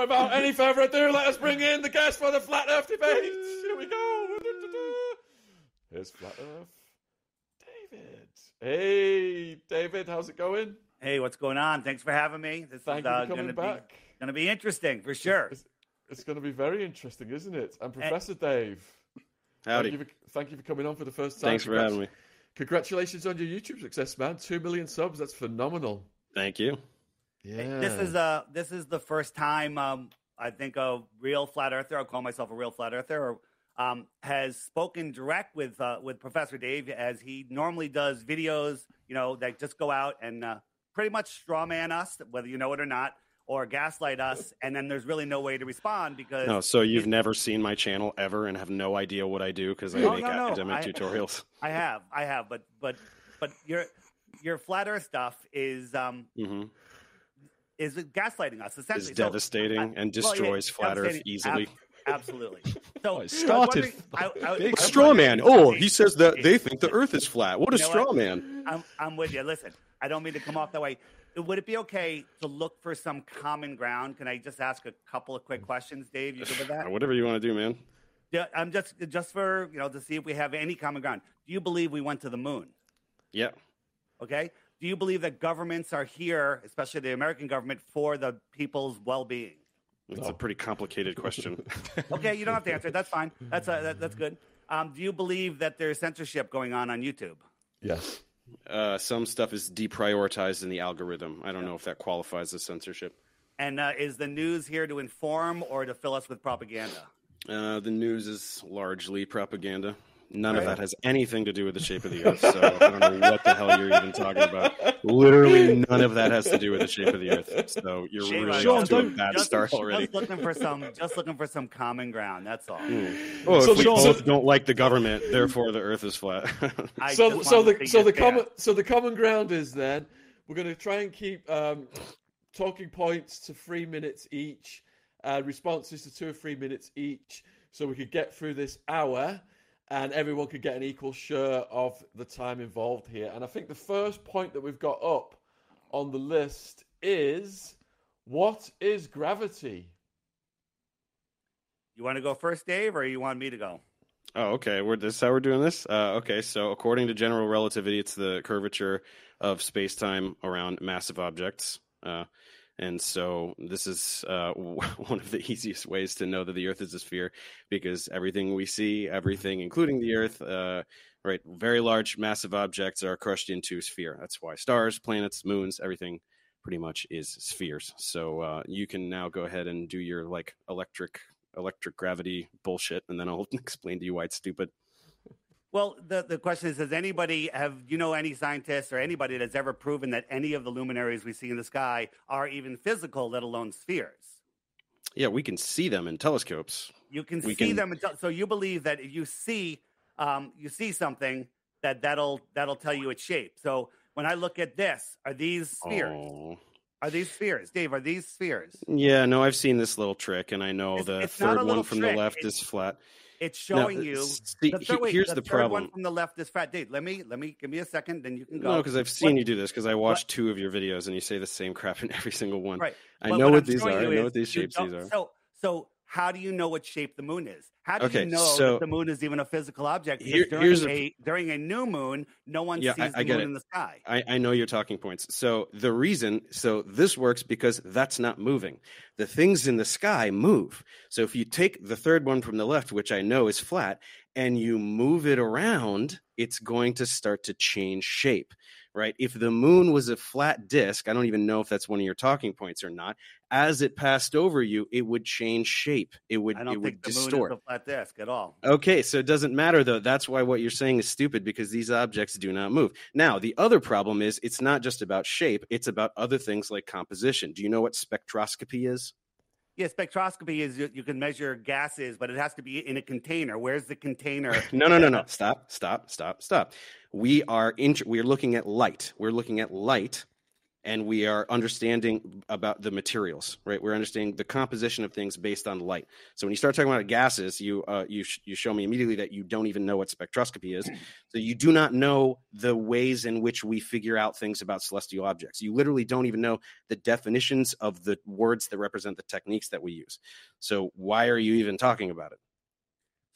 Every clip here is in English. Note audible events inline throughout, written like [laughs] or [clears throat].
Without any further ado, let us bring in the guest for the Flat Earth debate. Here we go. Here's Flat Earth. David. Hey, David, how's it going? Hey, what's going on? Thanks for having me. This Thank is you uh, for coming gonna back. be gonna be interesting for sure. It's, it's going to be very interesting, isn't it? And Professor Dave. Howdy. Thank you, for, thank you for coming on for the first time. Thanks for having me. Congratulations on your YouTube success, man. Two million subs. That's phenomenal. Thank you. Yeah. This is uh this is the first time um I think a real flat earther, I'll call myself a real flat earther, um, has spoken direct with uh, with Professor Dave as he normally does videos, you know, that just go out and uh, pretty much straw man us, whether you know it or not, or gaslight us, and then there's really no way to respond because No, so you've never seen my channel ever and have no idea what I do because I No, make no, no. academic I- tutorials. [laughs] I have, I have, but but but your your flat Earth stuff is um hmm is gaslighting us essentially. Is So, devastating I- and well, yeah, destroys flat Earth easily. Ab- absolutely. [laughs] So Oh, I it was started. I- I- Big straw man. Oh, he says that they [laughs] think the Earth is flat. What a You know straw what? man. I'm, I'm with you. Listen, I don't mean to come off that way. Would it be okay to look for some common ground? Can I just ask a couple of quick questions, Dave? You good with that? [sighs] Whatever you want to do, man. Yeah, I'm just just for you know to see if we have any common ground. Do you believe we went to the moon? Yeah. Okay. Do you believe that governments are here, especially the American government, for the people's well-being? It's a pretty complicated question. [laughs] Okay, you don't have to answer. That's fine. That's uh, that, that's good. Um, do you believe that there's censorship going on on YouTube? yes. uh, some stuff is deprioritized in the algorithm. I don't know if that qualifies as censorship. And uh, is the news here to inform or to fill us with propaganda? Uh, the news is largely propaganda. None of that has anything to do with the shape of the Earth. So I don't know what the hell you're even talking about. Literally, none of that has to do with the shape of the Earth. So you're Shame really on off to a bad just, start already. Just looking for some, just looking for some common ground. That's all. Well, So if we Shaun- both don't like the government, therefore the Earth is flat. So so the to so the common so the common ground is then we're going to try and keep um, talking points to three minutes each, uh, responses to two or three minutes each, so we could get through this hour, and everyone could get an equal share of the time involved here. And I think the first point that we've got up on the list is what is gravity? You want to go first, Dave, or you want me to go? Oh, okay. We're this is how we're doing this. Uh, okay, so according to general relativity, it's the curvature of space time around massive objects. Uh, and so this is uh, [laughs] one of the easiest ways to know that the Earth is a sphere because everything we see, everything, including the Earth, uh, right, very large, massive objects are crushed into a sphere. That's why stars, planets, moons, everything pretty much is spheres. So uh, you can now go ahead and do your like electric electric gravity bullshit, and then I'll [laughs] explain to you why it's stupid. Well, the, the question is, does anybody have you know any scientists or anybody that's ever proven that any of the luminaries we see in the sky are even physical, let alone spheres? Yeah, we can see them in telescopes. You can We see can- them, until, so you believe that if you see um, you see something that that'll that'll tell you its shape. So when I look at this, are these spheres? Are these spheres, Dave? Are these spheres? Yeah, no, I've seen this little trick, and I know It's- the it's third one from trick. the left It's- is flat. It's No, showing uh, you. see, the he- third, wait, here's the, the third problem. one from the left is fat. Dave, let me let me give me a second, then you can go. No, because I've seen What- you do this. Because I watched two of your videos, and you say the same crap in every single one. Right. I But know what I'm these are. I know is what these shapes these are. So, so how do you know what shape the moon is? How do Okay, you know so- that the moon is even a physical object? Here- during, a- a, during a new moon, no one Yeah, sees I the get moon it. in the sky. I, I know your talking points. So the reason, so this works because that's not moving. The things in the sky move. So if you take the third one from the left, which I know is flat, and you move it around, it's going to start to change shape, right? If the moon was a flat disk, I don't even know if that's one of your talking points or not. As it passed over you, it would change shape. It would I don't would think the distort. moon is a flat disk at all. Okay, so it doesn't matter though. That's why what you're saying is stupid because these objects do not move. Now, the other problem is it's not just about shape, it's about other things like composition. Do you know what spectroscopy is? Yeah, spectroscopy is you, you can measure gases, but it has to be in a container. Where's the container? [laughs] No, no, no, no. Stop, stop, stop, stop. We are in, we are looking at light. We're looking at light and we are understanding about the materials, right? We're understanding the composition of things based on light. So when you start talking about gases, you uh, you sh- you show me immediately that you don't even know what spectroscopy is. [clears throat] So you do not know the ways in which we figure out things about celestial objects. You literally don't even know the definitions of the words that represent the techniques that we use. So why are you even talking about it?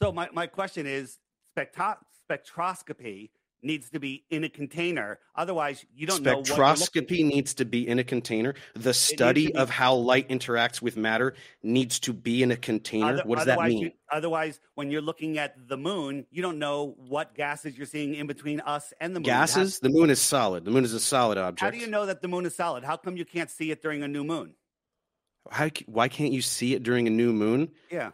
So my, my question is spectro- spectroscopy needs to be in a container. Otherwise, you don't know. Spectroscopy needs to be in a container. The study of how light interacts with matter needs to be in a container. Other, what does that mean? You, otherwise, when you're looking at the moon, you don't know what gases you're seeing in between us and the moon. Gases? the moon is solid. The moon is a solid object. How do you know that the moon is solid? How come you can't see it during a new moon? How, why can't you see it during a new moon? Yeah.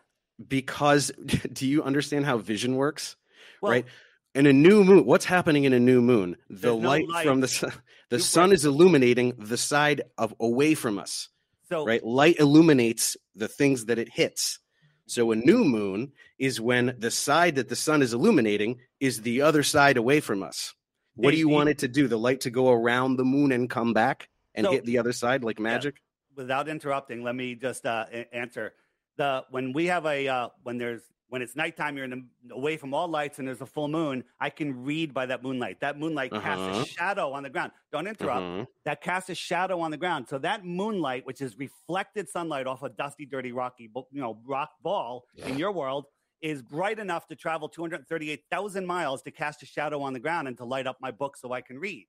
Because [laughs] do you understand how vision works? Well, right? In a new moon what's happening in a new moon? The light, no light, from the sun the sun is illuminating the side of away from us so right? Light illuminates the things that it hits. So a new moon is when the side that the sun is illuminating is the other side away from us. What do you want it to do? The light to go around the moon and come back and so, hit the other side like magic? Yeah, without interrupting let me just uh, answer. The when we have a uh, when there's when it's nighttime, you're in the, away from all lights and there's a full moon, I can read by that moonlight. That moonlight uh-huh. casts a uh-huh. shadow on the ground. Don't interrupt. Uh-huh. That casts a shadow on the ground. So that moonlight, which is reflected sunlight off a dusty, dirty, rocky, you know, rock ball in your world, is bright enough to travel 238,000 miles to cast a shadow on the ground and to light up my book so I can read.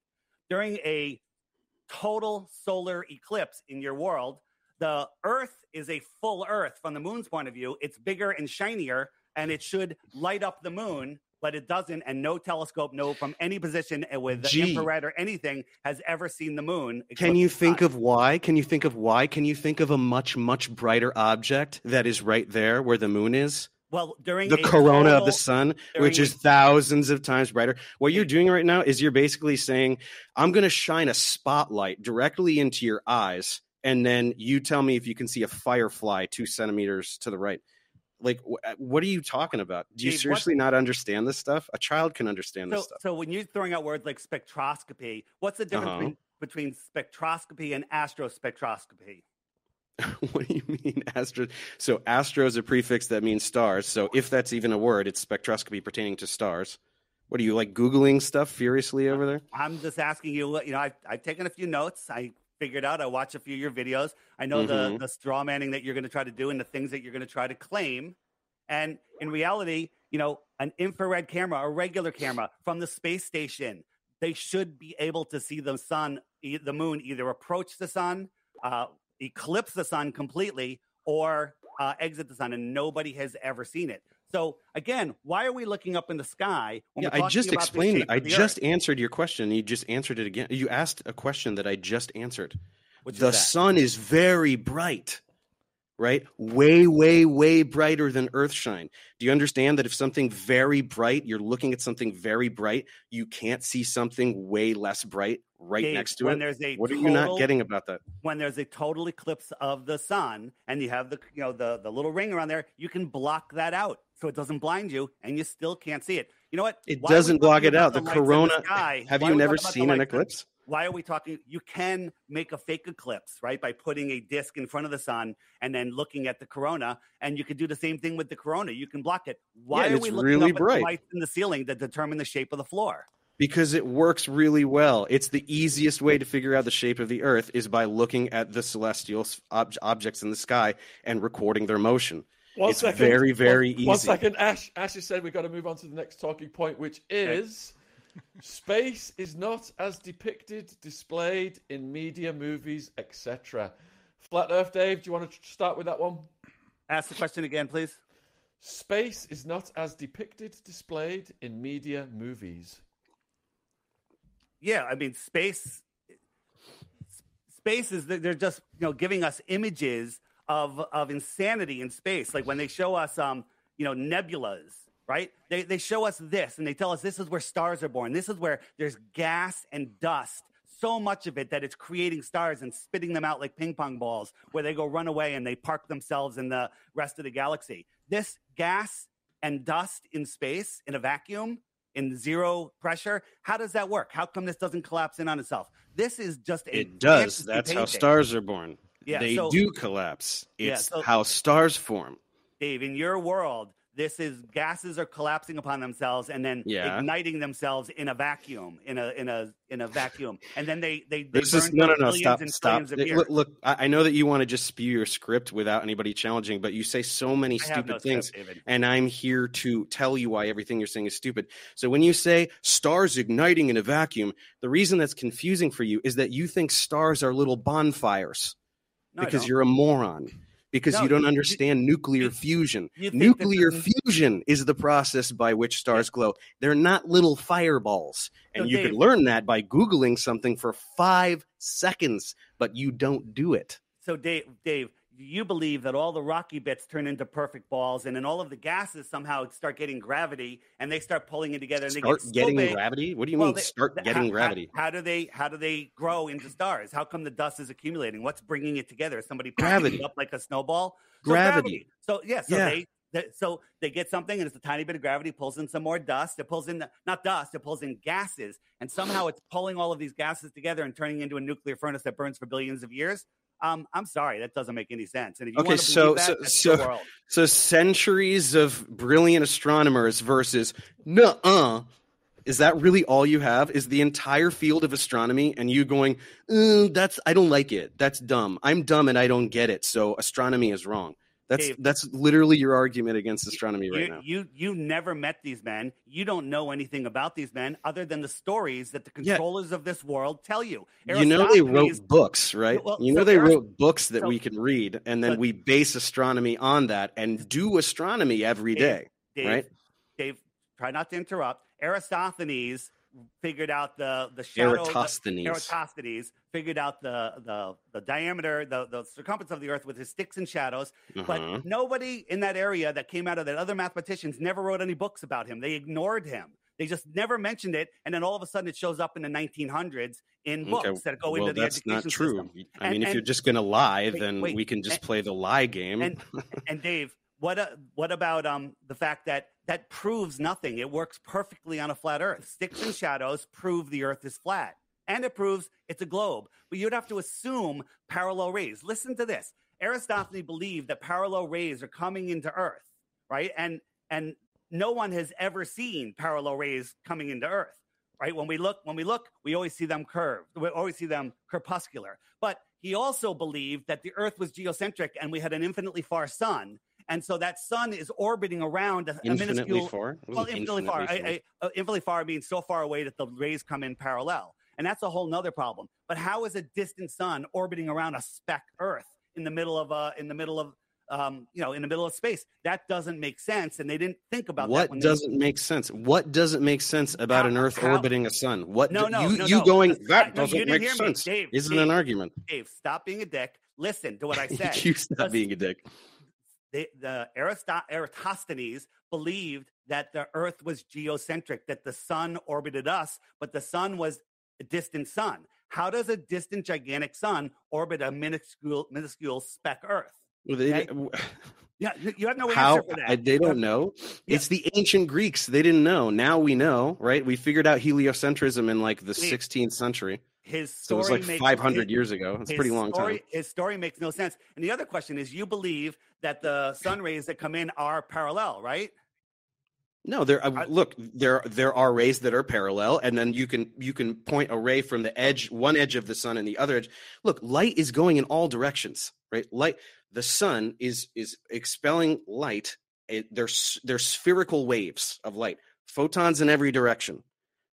During a total solar eclipse in your world, the Earth is a full Earth from the moon's point of view. It's bigger and shinier, and it should light up the moon, but it doesn't. And no telescope, no from any position with Gee. infrared or anything has ever seen the moon. Can you think of why? Can you think of why? Can you think of a much much brighter object that is right there where the moon is? Well, during the corona total, of the sun, which is thousands of times brighter. What you're doing right now is you're basically saying, I'm going to shine a spotlight directly into your eyes and then you tell me if you can see a firefly two centimeters to the right. Like, wh- uh, what are you talking about? Do you seriously what? not understand this stuff? A child can understand so, this stuff. So, when you're throwing out words like spectroscopy, what's the difference uh-huh. between, between spectroscopy and astrospectroscopy? [laughs] what do you mean astro? So astro is a prefix that means stars. So if that's even a word, it's spectroscopy pertaining to stars. What are you like googling stuff furiously over there? I'm just asking you. You know, I've, I've taken a few notes. I figured out. I watch a few of your videos. I know mm-hmm. the the straw manning that you're going to try to do and the things that you're going to try to claim. And in reality, you know, an infrared camera, a regular camera from the space station, they should be able to see the sun, the moon, either approach the sun, uh, eclipse the sun completely, or uh, exit the sun, and nobody has ever seen it. So again, why are we looking up in the sky? yeah, I just explained. I just Earth? answered your question. You just answered it again. You asked a question that I just answered. Which the sun is very bright right? Way, way, way brighter than Earthshine. Do you understand that if something very bright, you're looking at something very bright, you can't see something way less bright right Dave, next to when it? There's a what total, are you not getting about that? When there's a total eclipse of the sun and you have the you know the, the little ring around there, you can block that out so it doesn't blind you and you still can't see it. You know what? It Why doesn't block it out. The, the corona. The have you never seen an eclipse? why are we talking? You can make a fake eclipse, right? By putting a disk in front of the sun and then looking at the corona, and you could do the same thing with the corona. You can block it. Why yeah, are we looking really up bright. at the lights in the ceiling that determine the shape of the floor? Because it works really well. It's the easiest way to figure out the shape of the Earth is by looking at the celestial ob- objects in the sky and recording their motion. One it's second. very, very one, easy. One second, Ash. Ash has said we've got to move on to the next talking point, which is Space is not as depicted, displayed in media, movies, etc. Flat Earth, Dave, do you want to start with that one? Ask the question again, please. Space is not as depicted, displayed in media, movies. Yeah, I mean, space. Space is they're just you know giving us images of of insanity in space, like when they show us um you know nebulas right? They, they show us this and they tell us this is where stars are born. This is where there's gas and dust, so much of it that it's creating stars and spitting them out like ping pong balls, where they go run away and they park themselves in the rest of the galaxy. This gas and dust in space in a vacuum in zero pressure. How does that work? How come this doesn't collapse in on itself? This is just a It does. That's how stars are born. Yeah, they so- do collapse. Yeah, It's so- how stars form. Dave, in your world, this is gases are collapsing upon themselves and then Yeah. igniting themselves in a vacuum, in a in a in a vacuum, and then they they, they This is burn no, no, no. Stop, and stop. It- look, look, I know that you want to just spew your script without anybody challenging, but you say so many I stupid no things. David. and I'm here to tell you why everything you're saying is stupid. So when you say stars igniting in a vacuum, the reason that's confusing for you is that you think stars are little bonfires No, because you're a moron. Because No, you don't you- understand nuclear you- fusion. you Nuclear fusion is the process by which stars glow. They're not little fireballs. And So, you Dave- could learn that by Googling something for five seconds, but you don't do it. So, Dave, Dave, you believe that all the rocky bits turn into perfect balls, and then all of the gases somehow start getting gravity, and they start pulling it together, and they Start get getting big. gravity? What do you Well, mean they- start getting how- gravity? How, how do they how do they grow into stars? How come the dust is accumulating? What's bringing it together? Is Somebody Gravity. it up like a snowball. So Gravity. So yeah, so Yeah. they. So they get something, and it's a tiny bit of gravity pulls in some more dust. It pulls in the, not dust, it pulls in gases, and somehow it's pulling all of these gases together and turning into a nuclear furnace that burns for billions of years. Um, I'm sorry, that doesn't make any sense. And if you Okay, want to so- that, so- so-. So centuries of brilliant astronomers versus nuh-uh. Is that really all you have? Is the entire field of astronomy and you going, "Uh, that's I don't like it. That's dumb. I'm dumb and I don't get it. So astronomy is wrong. That's Dave. that's literally your argument against astronomy right now. You you never met these men. You don't know anything about these men other than the stories that the Yeah. controllers of this world tell you. You know they wrote books, right? Well, you know so they wrote books that so- we can read, and then so- we base astronomy on that and do astronomy every Dave, day. Dave, right? Dave, try not to interrupt. Aristophanes figured out the the shadow. the- Eratosthenes. Eratosthenes figured out the the the diameter, the the circumference of the Earth with his sticks and shadows. Uh-huh. But nobody in that area that came out of that other mathematicians never wrote any books about him. They ignored him. They just never mentioned it, and then all of a sudden it shows up in the 1900s in books Okay, that go well, into the that's education not true. system. I And- mean, if and- you're just going to lie, Wait, then wait, we can just and- play the lie game. and [laughs] and Dave, what uh, what about um the fact that that proves nothing? It works perfectly on a flat Earth. Sticks and shadows prove the Earth is flat, and it proves it's a globe. But you'd have to assume parallel rays. Listen to this: Aristophanes believed that parallel rays are coming into Earth, right? And and no one has ever seen parallel rays coming into Earth. Right when we look, when we look, we always see them curved. We always see them corpuscular. But he also believed that the Earth was geocentric and we had an infinitely far sun, and so that sun is orbiting around a, a minuscule. far. Well, infinitely far. infinitely I, I, uh, infinitely far means so far away that the rays come in parallel, and that's a whole nother problem. But how is a distant sun orbiting around a speck Earth in the middle of uh, in the middle of um, you know in the middle of space? That doesn't make sense, and they didn't think about that. What doesn't make sense? What doesn't make sense about How- an Earth how- orbiting a sun? What No, do- no, you no, you no. going that I- doesn't make me. sense? Dave, Isn't Dave. an argument. Dave, stop being a dick. Listen to what I [laughs] said. you stop Because- being a dick. They, the Aristo- Eratosthenes believed that the Earth was geocentric, that the sun orbited us, but the sun was a distant sun. How does a distant, gigantic sun orbit a minuscule, minuscule speck Earth? Well, they- [laughs] Yeah, you have no way. How for that. I, they don't know. Yeah. It's the ancient Greeks. They didn't know. Now we know, right? We figured out heliocentrism in like the Wait. 16th century. His So it was like makes 500 his- [laughs] years ago. It's a pretty long story, time. His story makes no sense. And the other question is, you believe that the sun rays that come in are parallel, right? No, there. Uh, look, there there are rays that are parallel, and then you can you can point a ray from the edge, one edge of the sun, and the other edge. Look, light is going in all directions, right? Light, the sun is is expelling light. It, they're they're spherical waves of light, photons in every direction,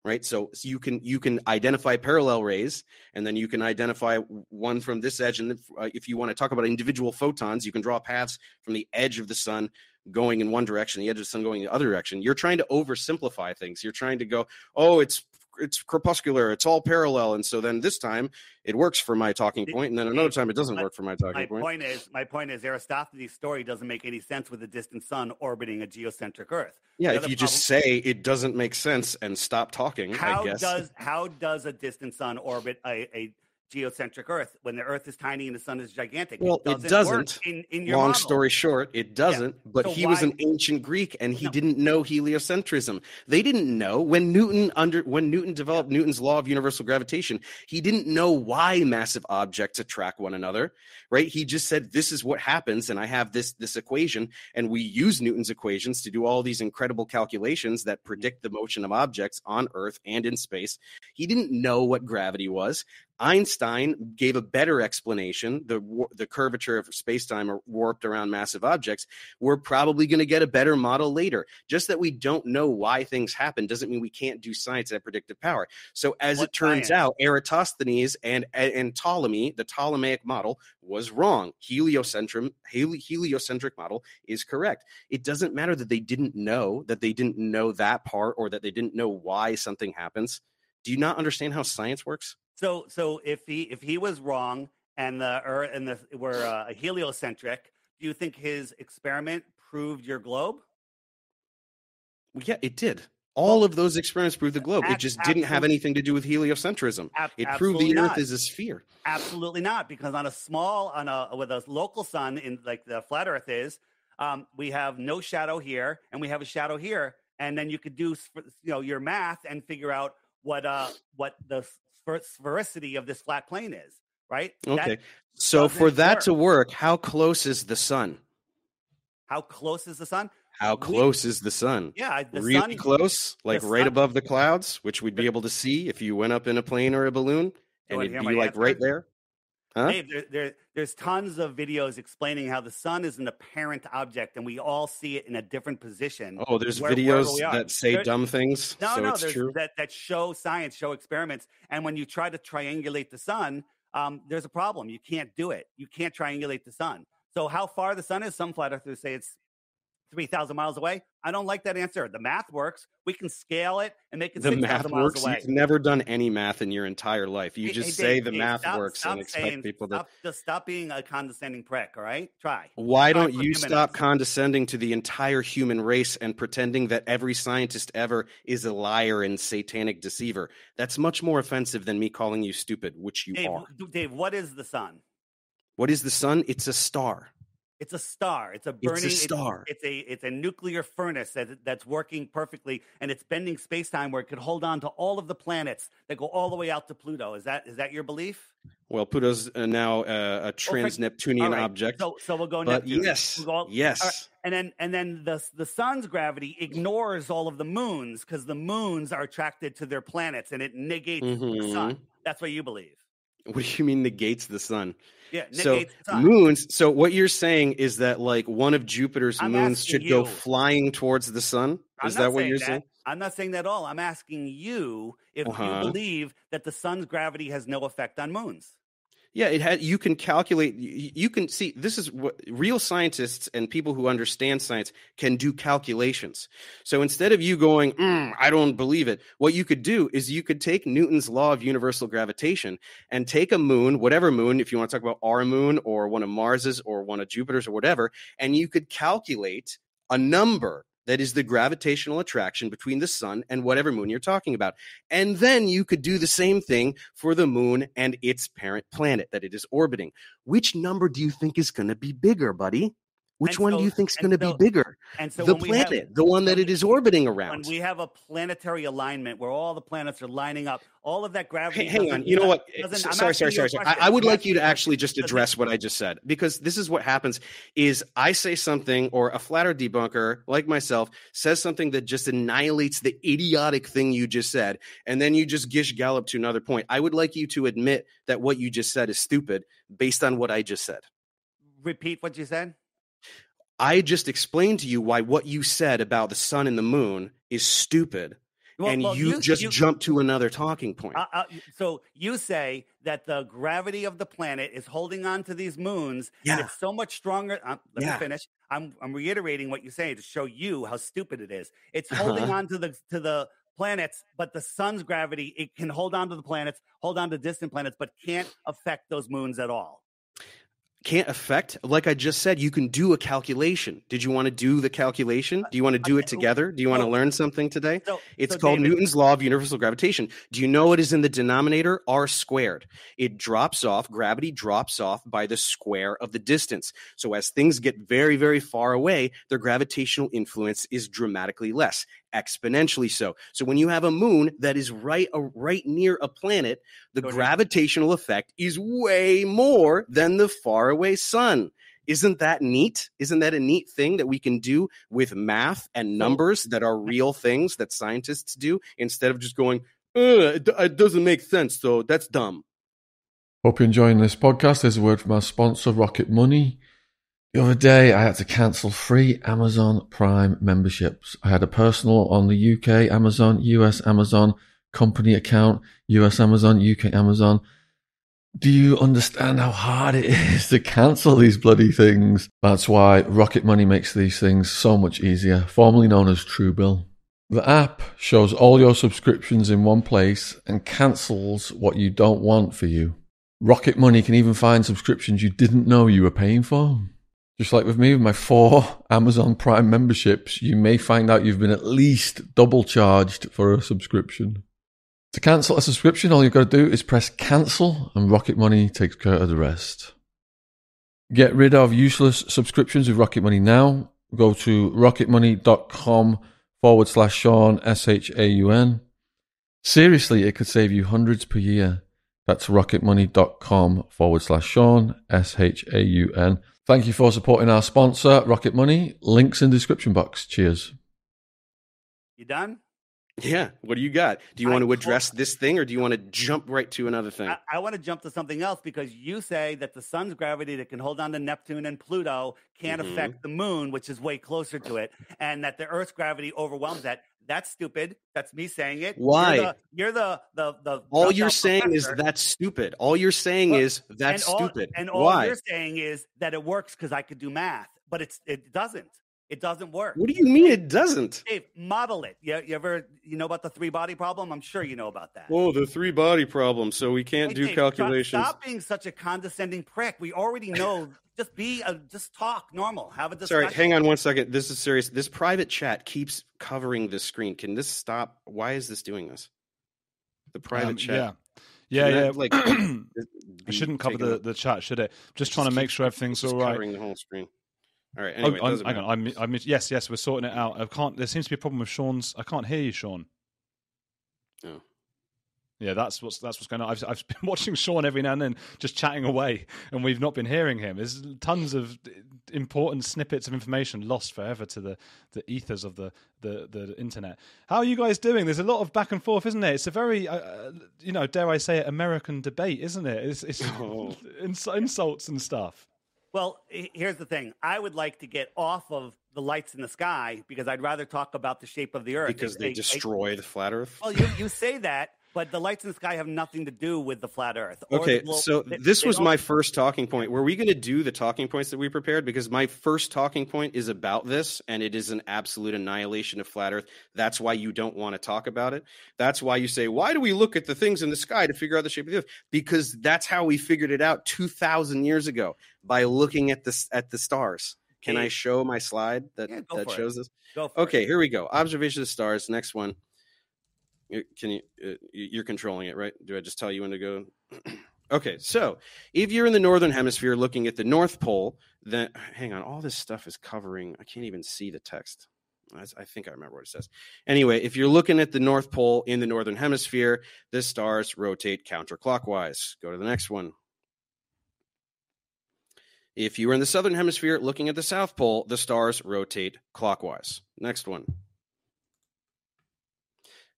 right? So, so you can you can identify parallel rays, and then you can identify one from this edge. And then, uh, if you want to talk about individual photons, you can draw paths from the edge of the sun going in one direction, the edge of the sun going in the other direction. You're trying to oversimplify things. You're trying to go, oh, it's it's crepuscular, it's all parallel, and so then this time it works for my talking point, and then another time it doesn't work for my talking My point. point is, my point is, Aristophanes' story doesn't make any sense with a distant sun orbiting a geocentric Earth. Yeah, if you just say it doesn't make sense and stop talking, How I guess. does how does a distant sun orbit a, a geocentric Earth when the Earth is tiny and the sun is gigantic. Well, it work doesn't. In, in your Long model. story short, it doesn't. But So he was an ancient Greek, and he No. didn't know heliocentrism. They didn't know when Newton under when Newton developed Newton's law of universal gravitation. He didn't know why massive objects attract one another. Right? He just said, "This is what happens," and I have this this equation, and we use Newton's equations to do all these incredible calculations that mm-hmm. predict the motion of objects on Earth and in space. He didn't know what gravity was. Einstein gave a better explanation. The the curvature of space-time warped around massive objects. We're probably going to get a better model later. Just that we don't know why things happen doesn't mean we can't do science at predictive power. So as What it turns science? out, Eratosthenes and and Ptolemy, the Ptolemaic model, was wrong. Heliocentrum heli- heliocentric model is correct. It doesn't matter that they didn't know that they didn't know that part or that they didn't know why something happens. Do you not understand how science works? So, so if he if he was wrong and the Earth and the were uh, heliocentric, do you think his experiment proved your globe? Well, yeah, it did. All of those experiments proved the globe. It just didn't have anything to do with heliocentrism. Ab- It proved the Earth not. is a sphere. Absolutely not, because on a small, on a with a local sun in like the flat Earth is, um, we have no shadow here, and we have a shadow here, and then you could do you know your math and figure out what uh what the sphericity of this flat plane is, right? That- Okay. So for that work. to work, how close is the sun? how close is the sun? How We- close is the sun? Yeah, the really sun. close, like right sun- above the clouds, which we'd be able to see if you went up in a plane or a balloon, and it'd be like answer? right there. Huh? Dave, there, there, there's tons of videos explaining how the sun is an apparent object, and we all see it in a different position. Oh, there's where- videos that say There- dumb things, No, so no, it's there's true. that that show science, show experiments, and when you try to triangulate the sun, um, there's a problem. You can't do it. You can't triangulate the sun. So how far the sun is? Some flat earthers say it's three thousand miles away. I don't like that answer. The math works. We can scale it and make it the six math miles works. away. You've never done any math in your entire life. You Hey- just hey, say Dave, the math stop- works stop and expect saying- people to. stop, just stop being a condescending prick. All right, try. Why Try don't you stop condescending to the entire human race and pretending that every scientist ever is a liar and satanic deceiver? That's much more offensive than me calling you stupid, which you Dave, are. Dave, what is the sun? What is the sun? It's a star. It's a star. It's a It's burning. a star. It's, a it's a nuclear furnace that that's working perfectly, and it's bending space time where it could hold on to all of the planets that go all the way out to Pluto. Is that is that your belief? Well, Pluto's uh, now uh, a trans Neptunian right, object. So so we'll go but Neptune. yes, We'll go all- yes. right, and then and then the the sun's gravity ignores all of the moons because the moons are attracted to their planets, and it negates the Mhm. sun. That's what you believe. [laughs] What do you mean negates the sun? Yeah, So moons. So what you're saying is that like one of Jupiter's I'm moons should go flying towards the sun. Is that what you're that. saying? I'm not saying that at all. I'm asking you if Uh-huh. you believe that the sun's gravity has no effect on moons. Yeah, it had. You can calculate. You, can see. This is what real scientists and people who understand science can do calculations. So instead of you going, "Mm, "I don't believe it," what you could do is you could take Newton's law of universal gravitation and take a moon, whatever moon, if you want to talk about our moon or one of Mars's or one of Jupiter's or whatever, and you could calculate a number that is the gravitational attraction between the sun and whatever moon you're talking about. And then you could do the same thing for the moon and its parent planet that it is orbiting. Which number do you think is going to be bigger, buddy? Which And one so- do you think is going to so- be bigger? And so the when we have- planet, the one that it is it we- is orbiting when around. we have a planetary alignment where all the planets are lining up, all of that gravity. Hey, hang on. You know what? Eh, I'm sorry, sorry, sorry, sorry. I. I would like you to actually just address what I just said because this is what happens: is I say something, or a flatter debunker like myself says something that just annihilates the idiotic thing you just said, and then you just gish gallop to another point. I would like you to admit that what you just said is stupid based on what I just said. Repeat what you said. I just explained to you why what you said about the sun and the moon is stupid, Well- and well, you, just you- jumped to another talking point. Uh, uh, so you say that the gravity of the planet is holding on to these moons, and it's so much stronger. Uh, let Yeah. me finish. I'm I'm reiterating what you say to show you how stupid it is. It's holding Uh-huh. on to the to the planets, but the sun's gravity it can hold on to the planets, hold on to distant planets, but can't affect those moons at all. Can't affect. Like I just said, you can do a calculation. Did you want to do the calculation? Do you want to do it together? Do you want to learn something today? So, It's so called David, Newton's law of universal gravitation. Do you know what is in the denominator? R squared. It drops off, gravity drops off by the square of the distance. So as things get very, very far away, their gravitational influence is dramatically less, exponentially so. So when you have a moon that is right uh, right near a planet, the Go ahead. gravitational effect is way more than the faraway sun. Isn't that neat? Isn't that a neat thing that we can do with math and numbers that are real things that scientists do instead of just going, "Uh, it, it doesn't make sense, so that's dumb. Hope you're enjoying this podcast. There's a word from our sponsor, Rocket Money. The other day, I had to cancel three Amazon Prime memberships. I had a personal on the UK Amazon, US Amazon, company account, US Amazon, UK Amazon. Do you understand how hard it [laughs] is to cancel these bloody things? That's why Rocket Money makes these things so much easier, formerly known as Truebill. The app shows all your subscriptions in one place and cancels what you don't want for you. Rocket Money can even find subscriptions you didn't know you were paying for. Just like with me, with my four [laughs] Amazon Prime memberships, you may find out you've been at least double charged for a subscription. To cancel a subscription, all you've got to do is press cancel, and Rocket Money takes care of the rest. Get rid of useless subscriptions with Rocket Money now. Go to rocketmoney.com forward slash Shaun, S H A U N. Seriously, it could save you hundreds per year. That's rocketmoney.com forward slash Shaun, S H A U N. Thank you for supporting our sponsor, Rocket Money. Links in the description box. Cheers. You done? Yeah. What do you got? Do you I want to address this thing or do you want to jump right to another thing? I, I want to jump to something else because you say that the sun's gravity that can hold on to Neptune and Pluto can't Mhm. affect the moon, which is way closer to it, and that the Earth's gravity overwhelms that. That's stupid. That's me saying it. Why? You're the you're the the, the all you're saying is that's stupid. All you're saying Well, is that's and all, stupid. And all Why? you're saying is that it works because I could do math, but it's it doesn't. It doesn't work. What do you mean it doesn't? Dave, model it. You, you ever you know about the three body problem? I'm sure you know about that. Oh, the three body problem. So we can't Hey, do Dave, calculations. Stop being such a condescending prick. We already know. [laughs] just be a, just talk normal. Have a discussion. Sorry, hang on one second. This is serious. This private chat keeps covering the screen. Can this stop? Why is this doing this? The private Um, chat. Yeah. Yeah, yeah. that, like, it [clears throat] be shouldn't cover the, up? the chat, should it? Just It trying to make sure everything's all right. Covering the whole screen. All right. Oh, Anyway, it I'm- hang on. I'm, I'm, yes, yes, we're sorting it out. I can't. There seems to be a problem with Shaun's. I can't hear you, Shaun. Oh. Yeah, that's what's that's what's going on. I've I've been [laughs] watching Shaun every now and then, just chatting away, and we've not been hearing him. There's tons of important snippets of information lost forever to the, the ethers of the, the, the internet. How are you guys doing? There's a lot of back and forth, isn't it? It's a very, uh, you know, dare I say it, American debate, isn't it? It's, it's [laughs] Oh. [laughs] insults and stuff. Well, here's the thing. I would like to get off of the lights in the sky because I'd rather talk about the shape of the Earth. because they destroy the flat Earth. Well, you, you say that, but the lights in the sky have nothing to do with the flat Earth. the Okay, so They- this they was don't- my first talking point. Were we going to do the talking points that we prepared? Because my first talking point is about this, and it is an absolute annihilation of flat Earth. That's why you don't want to talk about it. That's why you say, "Why do we look at the things in the sky to figure out the shape of the Earth?" Because that's how we figured it out two thousand years ago by looking at the at the stars. Can I show my slide that Yeah, that for it. shows this? Go for it. Okay, here we go. Observation of stars. Next one. Can you? Uh, you- you're controlling it, right? Do I just tell you when to go? [clears throat] okay, so if you're in the northern hemisphere looking at the North Pole, then hang on. All this stuff is covering. I can't even see the text. I I think I remember what it says. Anyway, if you're looking at the North Pole in the northern hemisphere, the stars rotate counterclockwise. Go to the next one. If you are in the southern hemisphere looking at the South Pole, the stars rotate clockwise. Next one.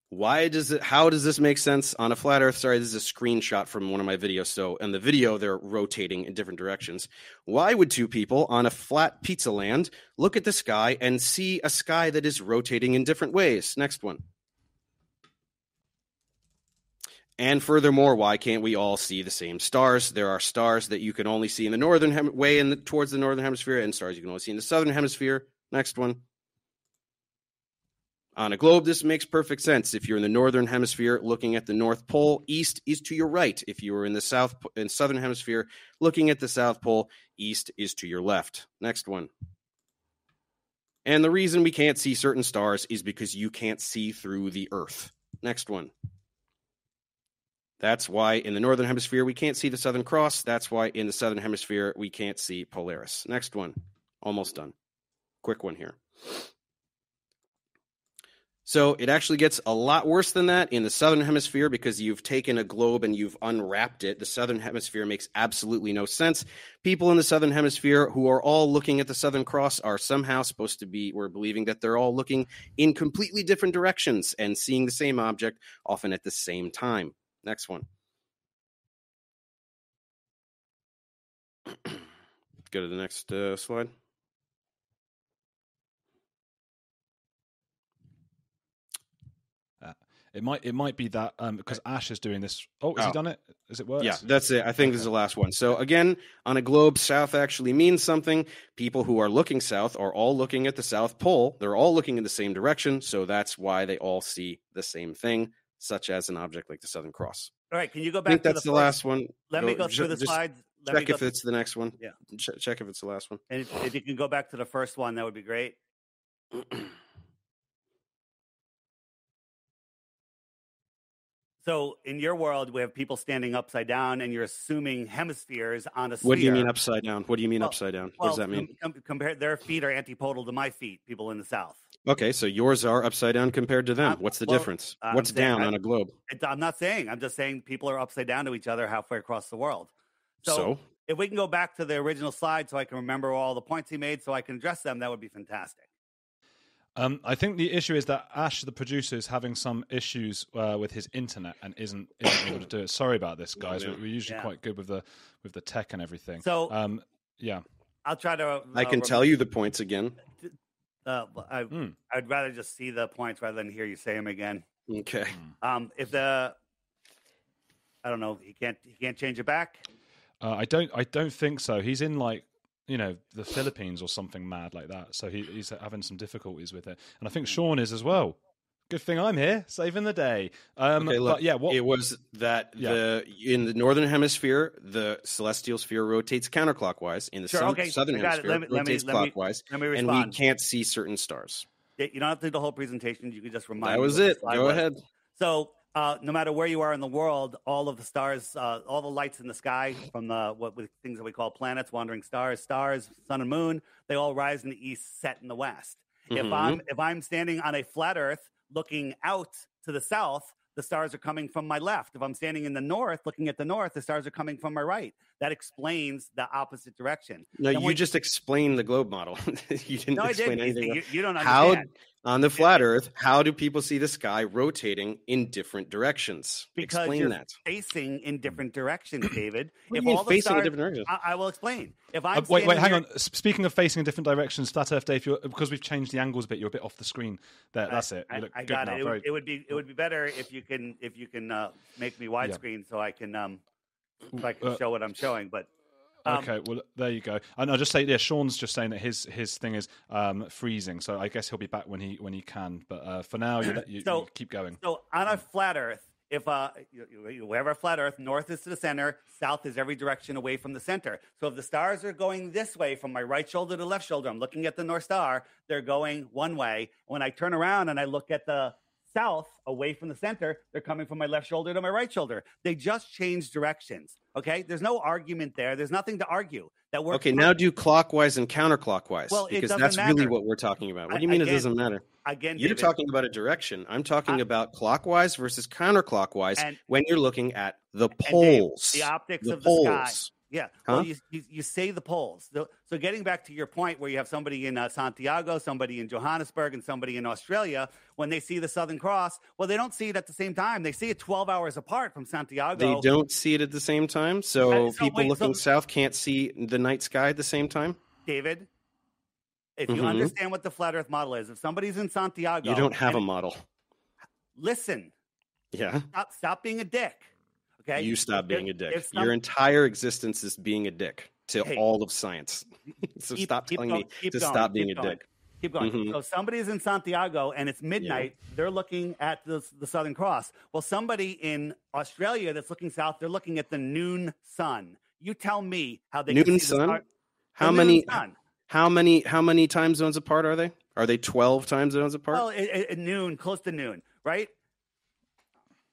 Why does it how does this make sense on a flat earth? Sorry, this is a screenshot from one of my videos. So in the video, they're rotating in different directions. Why would two people on a flat pizza land look at the sky and see a sky that is rotating in different ways? Next one. And furthermore, why can't we all see the same stars? There are stars that you can only see in the northern hem- way in towards the northern hemisphere, and stars you can only see in the southern hemisphere. Next one. On a globe, this makes perfect sense. If you're in the northern hemisphere looking at the North Pole, east is to your right. If you are in the south in southern hemisphere looking at the South Pole, east is to your left. Next one. And the reason we can't see certain stars is because you can't see through the earth. Next one. That's why in the northern hemisphere we can't see the Southern Cross. That's why in the southern hemisphere we can't see Polaris. Next one. Almost done. Quick one here. So it actually gets a lot worse than that in the southern hemisphere because you've taken a globe and you've unwrapped it. The southern hemisphere makes absolutely no sense. People in the southern hemisphere who are all looking at the Southern Cross are somehow supposed to be, we're believing that they're all looking in completely different directions and seeing the same object often at the same time. Next one. [clears throat] Go to the next uh, slide. It might it might be that um, because Ash is doing this. Oh, has Oh. he done it? Has it worked? Yeah, that's it. I think this is the last one. So again, on a globe, south actually means something. People who are looking south are all looking at the South Pole. They're all looking in the same direction, so that's why they all see the same thing, such as an object like the Southern Cross. All right, can you go I back think to that's the, the, last one. Let me go through the slides. Let Check go if it's the next one. Yeah. Ch- check if it's the last one. And if, if you can go back to the first one, that would be great. [clears throat] So, in your world, we have people standing upside down, and you're assuming hemispheres on a sphere. What do you mean upside down? What do you mean Well- upside down? Well, what does that mean? com- com- compare their feet are antipodal to my feet. People in the south. Okay, so yours are upside down compared to them. Uh, What's the well, difference? I'm What's saying down I- on a globe? It, I'm not saying. I'm just saying people are upside down to each other halfway across the world. So, So, if we can go back to the original slide, so I can remember all the points he made, so I can address them, that would be fantastic. Um, I think the issue is that Ash, the producer, is having some issues uh, with his internet and isn't, isn't able to do it. Sorry about this, [coughs] guys. Yeah. We're, we're usually Yeah. quite good with the with the tech and everything. So- um, yeah, I'll try to. I uh, can rem- tell you the points again. Uh, I, Mm. I'd rather just see the points rather than hear you say them again. Okay. Um, if the, I don't know, he can't he can't change it back. uh, I don't I don't think so. He's in like you know the Philippines or something mad like that, so he, he's having some difficulties with it. And I think Shaun is as well. Good thing I'm here, saving the day. Um, Okay, look, but yeah, what it was that Yeah. the in the northern hemisphere the celestial sphere rotates counterclockwise. In the Sure, sun- okay, southern I got it. hemisphere, Let me- let me- rotates let me- clockwise, Let me and we can't see certain stars. Yeah, You don't have to do the whole presentation. You can just remind. That was what it. Go was. ahead. So, uh, no matter where you are in the world, all of the stars, uh, all the lights in the sky, from the what with things that we call planets, wandering stars, stars, sun and moon, they all rise in the east, set in the west. If Mhm. I'm if I'm standing on a flat Earth looking out to the south, the stars are coming from my left. If I'm standing in the north looking at the north, the stars are coming from my right. That explains the opposite direction. No, Then you just explained the globe model. [laughs] you didn't No, explain didn't. Anything. you, you don't How understand. On the flat Earth? How do people see the sky rotating in different directions? Because explain you're that. facing in different directions, [clears throat] David. What do you all the facing in different directions? I, I will explain. If I'm Uh, wait, wait, hang here- on. Speaking of facing in different directions, Flat Earth Dave, if you're, because we've changed the angles a bit, you're a bit off the screen. There, that's it. You I, look I good got now. it. It Very- would, it would be it would be better if you can if you can uh, make me widescreen so I can um so I can Uh, show what I'm showing. But um, okay, well there you go. And I'll just say, yeah, Shaun's just saying that his his thing is um, freezing, so I guess he'll be back when he when he can. But uh, for now, you, you, So- you keep going. So on a flat Earth, if uh, you, you, we have our flat Earth, north is to the center, south is every direction away from the center. So if the stars are going this way from my right shoulder to left shoulder, I'm looking at the North Star. They're going one way. When I turn around and I look at the south away from the center, they're coming from my left shoulder to my right shoulder. They just change directions. Okay, there's no argument there. There's nothing to argue. That works. Okay, now do clockwise and counterclockwise Well, because that's really what we're talking about. What do you mean again, it doesn't matter? again, You're David, talking about a direction. I'm talking I- about clockwise versus counterclockwise And- when you're looking at the and Dave, poles. the optics the of the sky. Yeah. Huh? Well, you, you, you say the poles. So, so getting back to your point where you have somebody in uh, Santiago, somebody in Johannesburg, and somebody in Australia, when they see the Southern Cross, well, they don't see it at the same time. They see it 12 hours apart from Santiago. They don't see it at the same time, so, so people wait, looking so- south can't see the night sky at the same time. David, if you Mhm. understand what the flat earth model is, if somebody's in Santiago, You don't have a model. listen, Yeah, stop, stop being a dick. Okay. you stop being a dick. some- Your entire existence is being a dick to Hey. all of science. [laughs] so Keep- stop keep telling go- me to going, stop being keep a dick. Keep going. Mhm. So somebody's in Santiago and it's midnight. They're looking at the, the Southern Cross. Well, somebody in Australia that's looking south, they're looking at the noon sun. You tell me how they can Noon see sun? star- How many sun. how many how many time zones apart are they? Are they 12 time zones apart? Well, at- at noon, close to noon, right?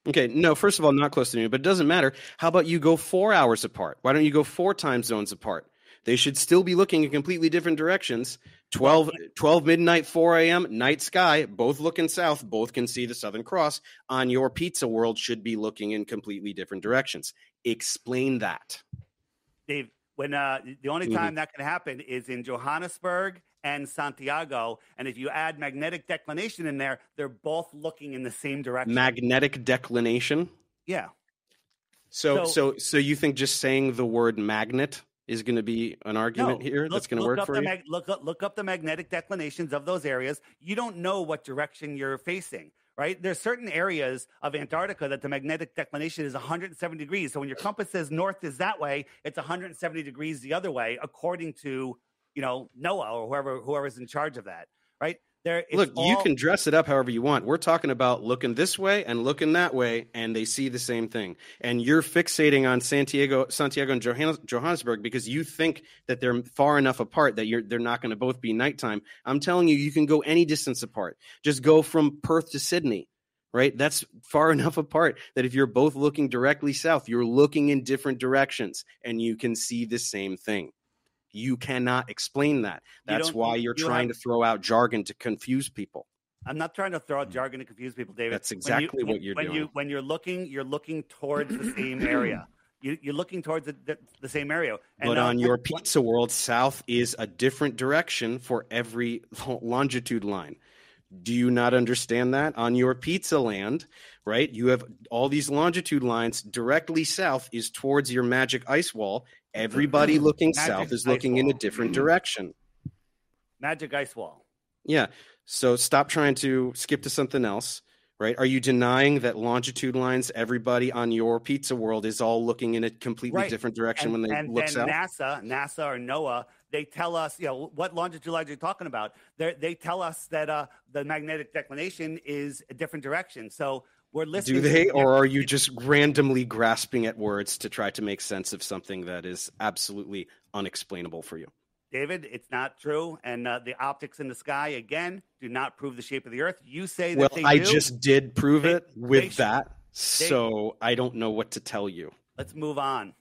Okay, no, first of all, not close to noon, but it doesn't matter. How about you go four hours apart? Why don't you go four time zones apart? They should still be looking in completely different directions. 12, 12 midnight, 4 a.m., night sky, both looking south, both can see the Southern Cross. On your pizza world, should be looking in completely different directions. Explain that. Dave, when uh, the only Mhm. time that can happen is in Johannesburg and Santiago. And if you add magnetic declination in there, they're both looking in the same direction. Magnetic declination. yeah. So, So- so, so you think just saying the word magnet is going to be an argument here look- that's going to work for you? mag- look up look up the magnetic declinations of those areas. You don't know what direction you're facing, right? There's certain areas of Antarctica that the magnetic declination is 170 degrees. So when your compass says north is that way, it's 170 degrees the other way, according to you know NOAA or whoever whoever's in charge of that, right? There, it's Look, you can dress it up however you want. We're talking about looking this way and looking that way, and they see the same thing. And you're fixating on Santiago, Santiago and Johannes, Johannesburg because you think that they're far enough apart that you're they're not going to both be nighttime. I'm telling you, you can go any distance apart. Just go from Perth to Sydney. Right, that's far [laughs] enough apart that if you're both looking directly south, you're looking in different directions, and you can see the same thing. You cannot explain that. That's don't- why you're you trying have- to throw out jargon to confuse people. I'm not trying to throw out jargon to confuse people, David. That's When exactly you, what you're when doing. You, when you're looking, you're looking towards the same area. [clears throat] You, you're looking towards the, the, the same area. And, but uh, on your pizza world, south is a different direction for every [laughs] longitude line. Do you not understand that? On your pizza land, right? You have all these longitude lines. Directly south is towards your magic ice wall. Everybody looking Magic south is looking in a different direction. Magic Ice Wall. Yeah. So stop trying to skip to something else, right? Are you denying that longitude lines, everybody on your pizza world is all looking in a completely Right. different direction and, when they and look then south? NASA, NASA or NOAA, they tell us, you know, what longitude lines you're talking about. They they tell us that uh, the magnetic declination is a different direction. So we're listening. Do they, or are you just randomly grasping at words to try to make sense of something that is absolutely unexplainable for you? David? It's not true. And uh, the optics in the sky again do not prove the shape of the Earth. You say that Well, they I do. just did prove They- it with they should- that, so I don't know what to tell you. Let's move on.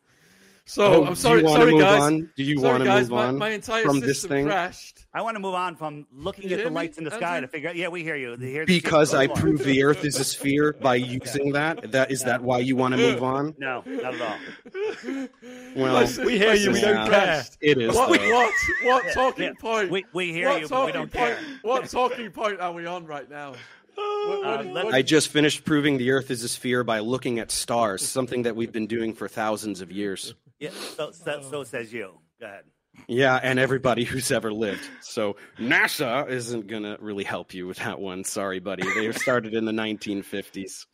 So Oh, I'm sorry, sorry guys. on? Do you sorry, wanna guys, move my, on my entire from system this thing? crashed. I want to move on from looking at the hear me, lights in the sky to figure out. Yeah, we hear you. Here's- Because I here's- proved the [laughs] Earth is a sphere by using that. That is that why you want to move on? No, not at all. Well, My we hear you, we don't care. It is. What, though. what, what talking yeah. point? We, we hear what you, but we talking don't point? care. What talking point are we on right now? What- what Uh, is- let's- what I just finished proving the Earth is a sphere by looking at stars, something that we've been doing for thousands of years. Yeah, so, so, so says you. Go ahead. Yeah, and everybody who's ever lived. So NASA isn't gonna really help you with that one. Sorry, buddy. They [laughs] started in the 1950s.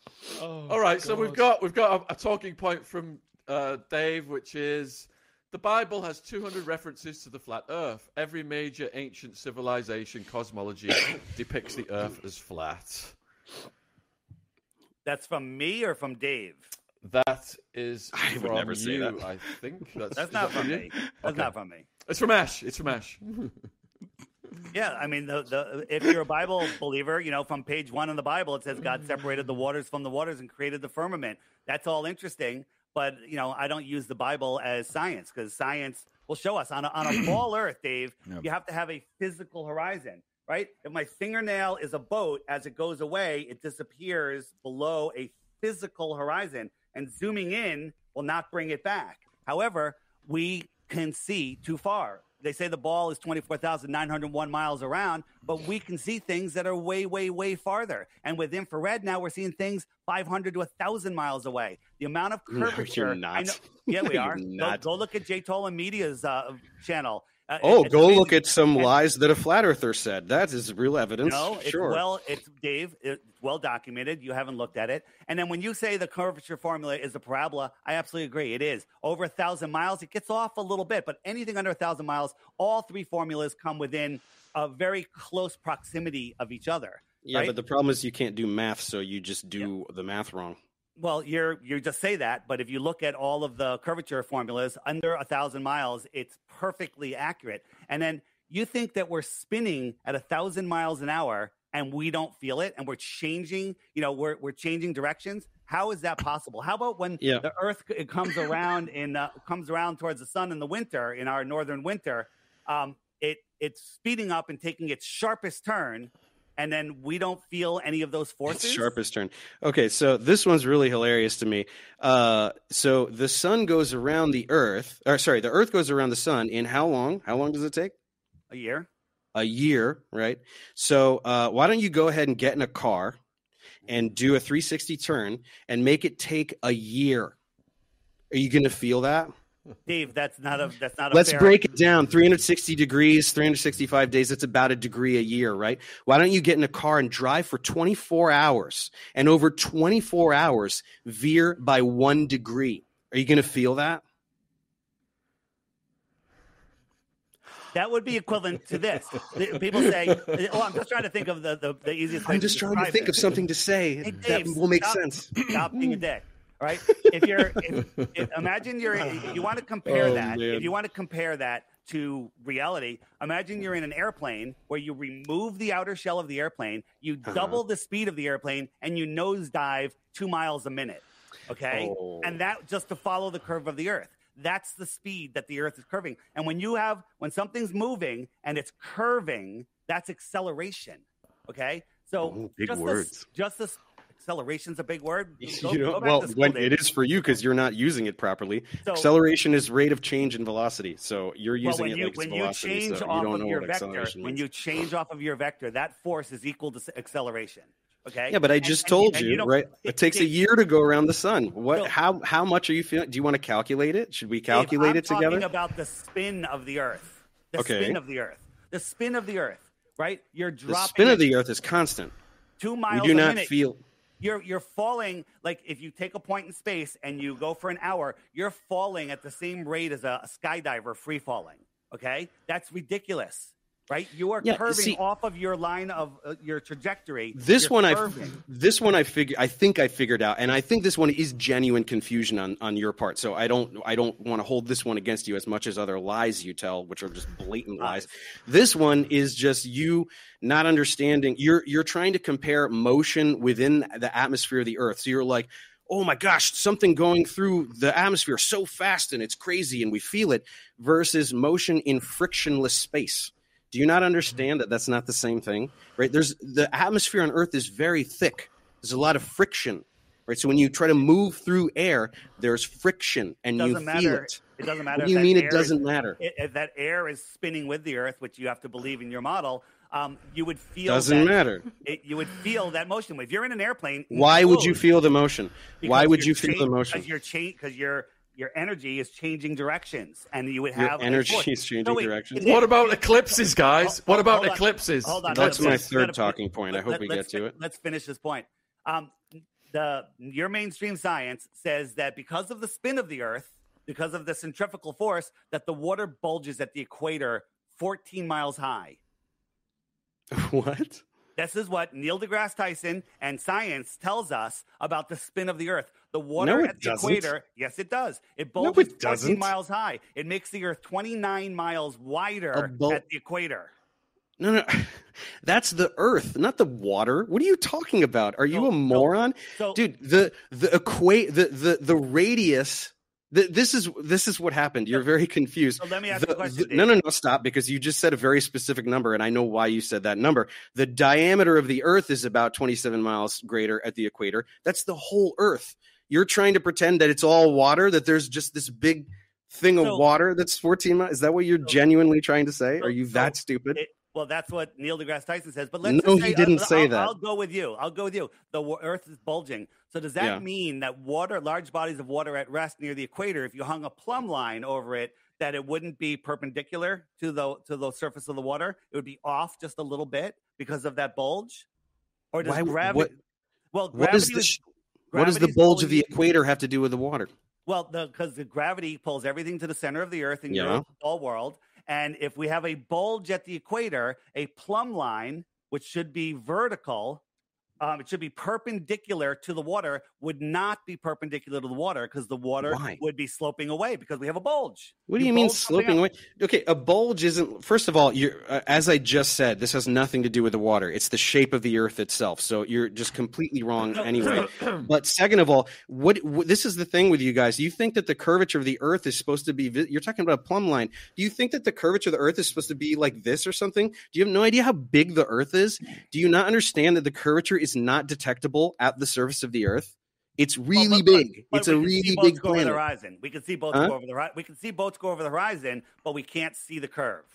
Oh, All right, so we've got we've got a, a talking point from uh, Dave, which is the Bible has 200 references to the flat Earth. Every major ancient civilization cosmology [coughs] depicts the Earth as flat. That's from me or from Dave? That is I would never say you, that. I think. [laughs] That's, That's not that from you? me. That's Okay. not from me. It's from Ash. It's from Ash. [laughs] Yeah, I mean, the, the if you're a Bible believer, you know, from page one in the Bible, it says God separated the waters from the waters and created the firmament. That's all interesting, but you know, I don't use the Bible as science because science will show us on a, on a [clears throat] ball Earth, Dave. Yeah. You have to have a physical horizon, right? If my fingernail is a boat, as it goes away, it disappears below a physical horizon, and zooming in will not bring it back. However, we can see too far. They say the ball is 24,901 miles around, but we can see things that are way, way, way farther. And with infrared, now we're seeing things 500 to 1,000 miles away. The amount of [laughs] No, curvature. you're not. I know, yeah, we [laughs] are. Go, go look at J. Tolan Media's uh, channel. Uh, Oh, go amazing. look at some And- lies that a flat earther said. That is real evidence. no, it's sure. well, it's Dave. It's well documented. You haven't looked at it. And then when you say the curvature formula is a parabola, I absolutely agree. It is over a thousand miles. It gets off a little bit, but anything under a thousand miles, all three formulas come within a very close proximity of each other. Yeah, right? but the problem is you can't do math, so you just do the math wrong. Well, you're you just say that, but if you look at all of the curvature formulas under a thousand miles, it's perfectly accurate. And then you think that we're spinning at a thousand miles an hour and we don't feel it, and we're changing, you know, we're we're changing directions. How is that possible? How about when Yeah. the Earth it comes around in uh, comes around towards the sun in the winter in our northern winter? Um, it it's speeding up and taking its sharpest turn, and then we don't feel any of those forces. It's sharpest turn. Okay, so this one's really hilarious to me. Uh, so the sun goes around the Earth, or sorry, the Earth goes around the sun in how long? How long does it take? a year. A year, right? So uh, why don't you go ahead and get in a car and do a 360 turn and make it take a year? Are you going to feel that? Dave, that's not a that's not a Let's fair, break it down. 360 degrees, 365 days, that's about a degree a year, right? Why don't you get in a car and drive for 24 hours and over 24 hours veer by one degree? Are you going to feel that? That would be equivalent to this. People say, "Oh, I'm just trying to think of the the, the easiest." I'm just trying to think it. of something to say Hey, that will make stop- sense. Stop being a dick. Right. [laughs] If you're, if, if, imagine you're, you want to compare Oh, that. man. If you want to compare that to reality, imagine you're in an airplane where you remove the outer shell of the airplane, you Uh-huh. double the speed of the airplane, and you nosedive two miles a minute. Okay, Oh. and that just to follow the curve of the Earth. That's the speed that the Earth is curving. And when you have when something's moving and it's curving, that's acceleration. Okay, so Ooh, big just the- words. just this acceleration's a big word. [laughs] Go- you know, well, when it is for you because you're not using it properly. So- acceleration is rate of change in velocity. So you're well, using when it you like when you change so you off don't of your vector, when you change off of your vector, that force is equal to acceleration. Okay. Yeah, but I just and told and you, don't- right? It takes a year to go around the sun. What? So- how? How much are you feeling? Do you want to calculate it? Should we calculate it together? Talking about the spin of the Earth. The Okay. spin of the Earth. The spin of the Earth. Right. You're dropping. the spin of the Earth is constant. two miles. We do not minute. feel. You're you're falling like if you take a point in space and you go for an hour, you're falling at the same rate as a, a skydiver free falling. Okay, that's ridiculous, right? You are Yeah, curving see- off of your line of uh, your trajectory. This You're one, I this one I figure I think I figured out, and I think this one is genuine confusion on on your part. So I don't I don't want to hold this one against you as much as other lies you tell, which are just blatant lies. This one is just you not understanding. You're you're trying to compare motion within the atmosphere of the Earth. So you're like, oh my gosh, something going through the atmosphere so fast and it's crazy and we feel it, versus motion in frictionless space. Do you not understand that that's not the same thing? Right? There's the atmosphere on Earth is very thick. There's a lot of friction. Right? So when you try to move through air, there's friction and you feel matter. it. It doesn't matter. What do you mean it doesn't matter? if that air is spinning with the Earth, which you have to believe in your model, um, you would feel Doesn't that, matter. It, you would feel that motion. If you're in an airplane, Why would you feel the motion? Why would you're feel the motion? Because you're change because your your energy is changing directions, and you would have a energy force. is changing No, wait, directions? What about eclipses, guys? Hold- What about hold on. eclipses? Hold on, That's let- my third talking point. I hope we let's get to it. Let's finish this point. Um, the your mainstream science says that because of the spin of the Earth, because of the centrifugal force, that the water bulges at the equator 14 miles high. [laughs] what? This is what Neil deGrasse Tyson and science tells us about the spin of the Earth. The water No, at the doesn't. equator, yes, it does. It it bulges 14 doesn't. miles high. It makes the Earth 29 miles wider bul- at the equator. No, no, [laughs] that's the Earth, not the water. What are you talking about? Are you So- a moron, so- dude? The the equate the the the radius. This is this is what happened. You're very confused. So let me ask The- a question, the- no, no, no, stop! Because you just said a very specific number, and I know why you said that number. The diameter of the Earth is about 27 miles greater at the equator. That's the whole Earth. You're trying to pretend that it's all water. That there's just this big thing of So- water that's 14 miles. Is that what you're So- genuinely trying to say? Are you that stupid? It- well, that's what Neil deGrasse Tyson says. But let's No, just he say, didn't I'll, say I'll- that. I'll go with you. I'll go with you. The Earth is bulging. So does that Yeah. mean that water, large bodies of water at rest near the equator, if you hung a plumb line over it, that it wouldn't be perpendicular to the to the surface of the water? It would be off just a little bit because of that bulge. Or does Why- gravity? what- well, What gravity is the what does the bulge of the equator have to do with the water? Well, because the, gravity pulls everything to the center of the Earth in Yeah. your whole world, And if we have a bulge at the equator, a plumb line, which should be vertical, um, it should be perpendicular to the water, would not be perpendicular to the water because the water Why? would be sloping away because we have a bulge. What do you mean sloping away? Okay, a bulge isn't. First of all, you're uh, as I just said. This has nothing to do with the water. It's the shape of the Earth itself. So you're just completely wrong [coughs] anyway. but second of all, what, what this is the thing with you guys. You think that the curvature of the Earth is supposed to be? You're talking about a plumb line. Do you think that the curvature of the Earth is supposed to be like this or something? Do you have no idea how big the Earth is? Do you not understand that the curvature is not detectable at the surface of the Earth? It's really Well, but- big. but it's a we can see really big go over the horizon. We can see boats Huh? go over the hori- we can see boats go over the horizon, but we can't see the curve,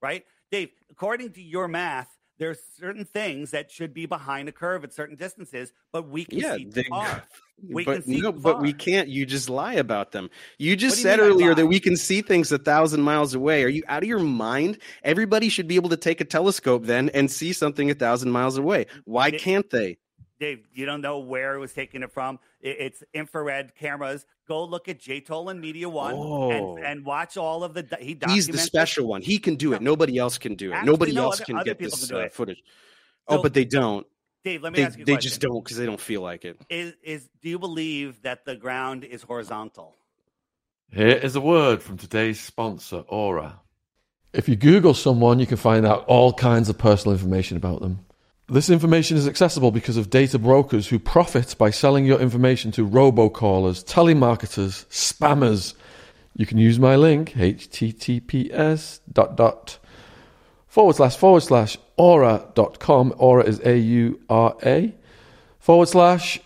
right? Dave, according to your math, there's certain things that should be behind a curve at certain distances, but we can Yeah, see they- far. [laughs] We but can see no, but we can't. You just lie about them. You just you said earlier that we can see things a thousand miles away. Are you out of your mind? Everybody should be able to take a telescope then and see something a thousand miles away. Why It- can't they? Dave, you don't know where it was taking it from. It- It's infrared cameras. Go look at J. Tolan Media One Oh. and, and watch all of the. He He's the special one. He can do it. Nobody else can do it. Actually, Nobody no, else other- can other get this can uh, it. footage. Oh, So- but they don't. Dave, let me They, ask you a they question. just don't because they don't feel like it. Is, is do you believe that the ground is horizontal? Here is a word from today's sponsor, Aura. If you Google someone, you can find out all kinds of personal information about them. This information is accessible because of data brokers who profit by selling your information to robocallers, telemarketers, spammers. You can use my link, https dot dot forward slash forward slash aura.com. Aura is A U R A forward slash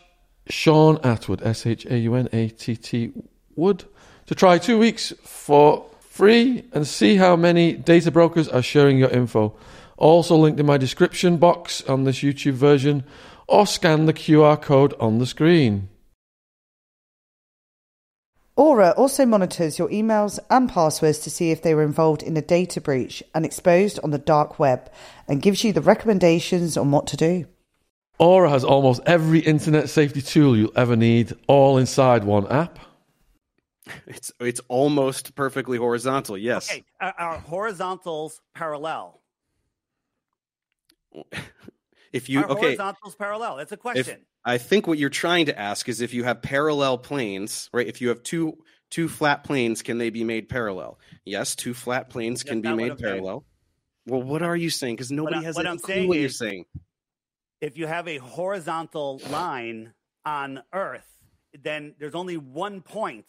Shaun Attwood, S H A U N A T T Wood, to try two weeks for free and see how many data brokers are sharing your info. Also linked in my description box on this YouTube version, or scan the QR code on the screen. Aura also monitors your emails and passwords to see if they were involved in a data breach and exposed on the dark web and gives you the recommendations on what to do. Aura has almost every internet safety tool you'll ever need, all inside one app. It's it's almost perfectly horizontal. Yes. Okay, are, are horizontals parallel? If you are okay, horizontals parallel? That's a question. I think what you're trying to ask is if you have parallel planes, right? If you have two two flat planes, can they be made parallel? Yes, two flat planes can be what made parallel. Well, what are you saying? Because nobody I- has what I'm clue saying what you're saying. if you have a horizontal line on Earth, then there's only one point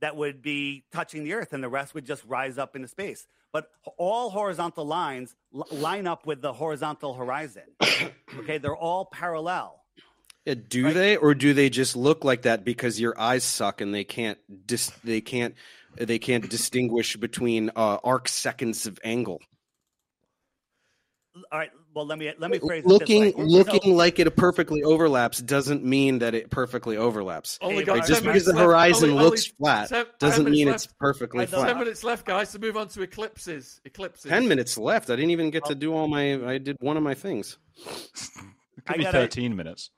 that would be touching the Earth, and the rest would just rise up into space. But all horizontal lines l- line up with the horizontal horizon. [coughs] okay, they're all parallel. Yeah, do Right. they, or do they just look like that because your eyes suck and they can't dis- they can't they can't distinguish between uh, arc seconds of angle? All right. Well, let me let me phrase looking it this way. looking So- like it perfectly overlaps doesn't mean that it perfectly overlaps. Oh only Hey, got right, Right? 10 Just because the left. horizon Only- looks oh, only flat 10 10 doesn't mean left. it's perfectly I know. flat. Ten minutes left, guys, to move on to eclipses. Eclipses. Ten minutes left. I didn't even get to do all my. I did one of my things. It I could be gotta- 13 minutes.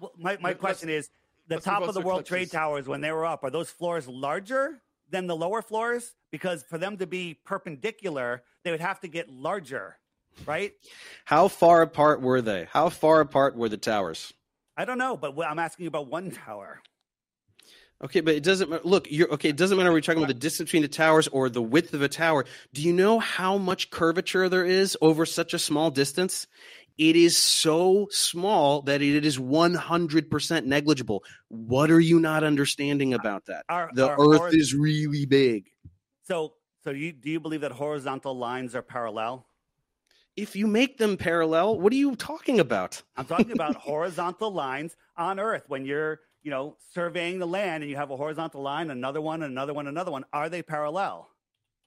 Well, my, my Let's- question is the top of the to World Trade. Towers when they were up, are those floors larger than the lower floors? Because for them to be perpendicular, they would have to get larger, right? How far apart were they? How far apart were the towers? I don't know, but I'm asking about one tower. Okay, but it doesn't look. You're okay. It doesn't matter. We're talking about the distance between the towers or the width of a tower. Do you know how much curvature there is over such a small distance? It is so small that it is 100% negligible. What are you not understanding about that? Are- The are Earth horiz- is really big. So, so you do you believe that horizontal lines are parallel? If you make them parallel, what are you talking about? I'm talking about [laughs] horizontal lines on Earth when you're, you know, surveying the land and you have a horizontal line, another one, another one, another one. Are they parallel?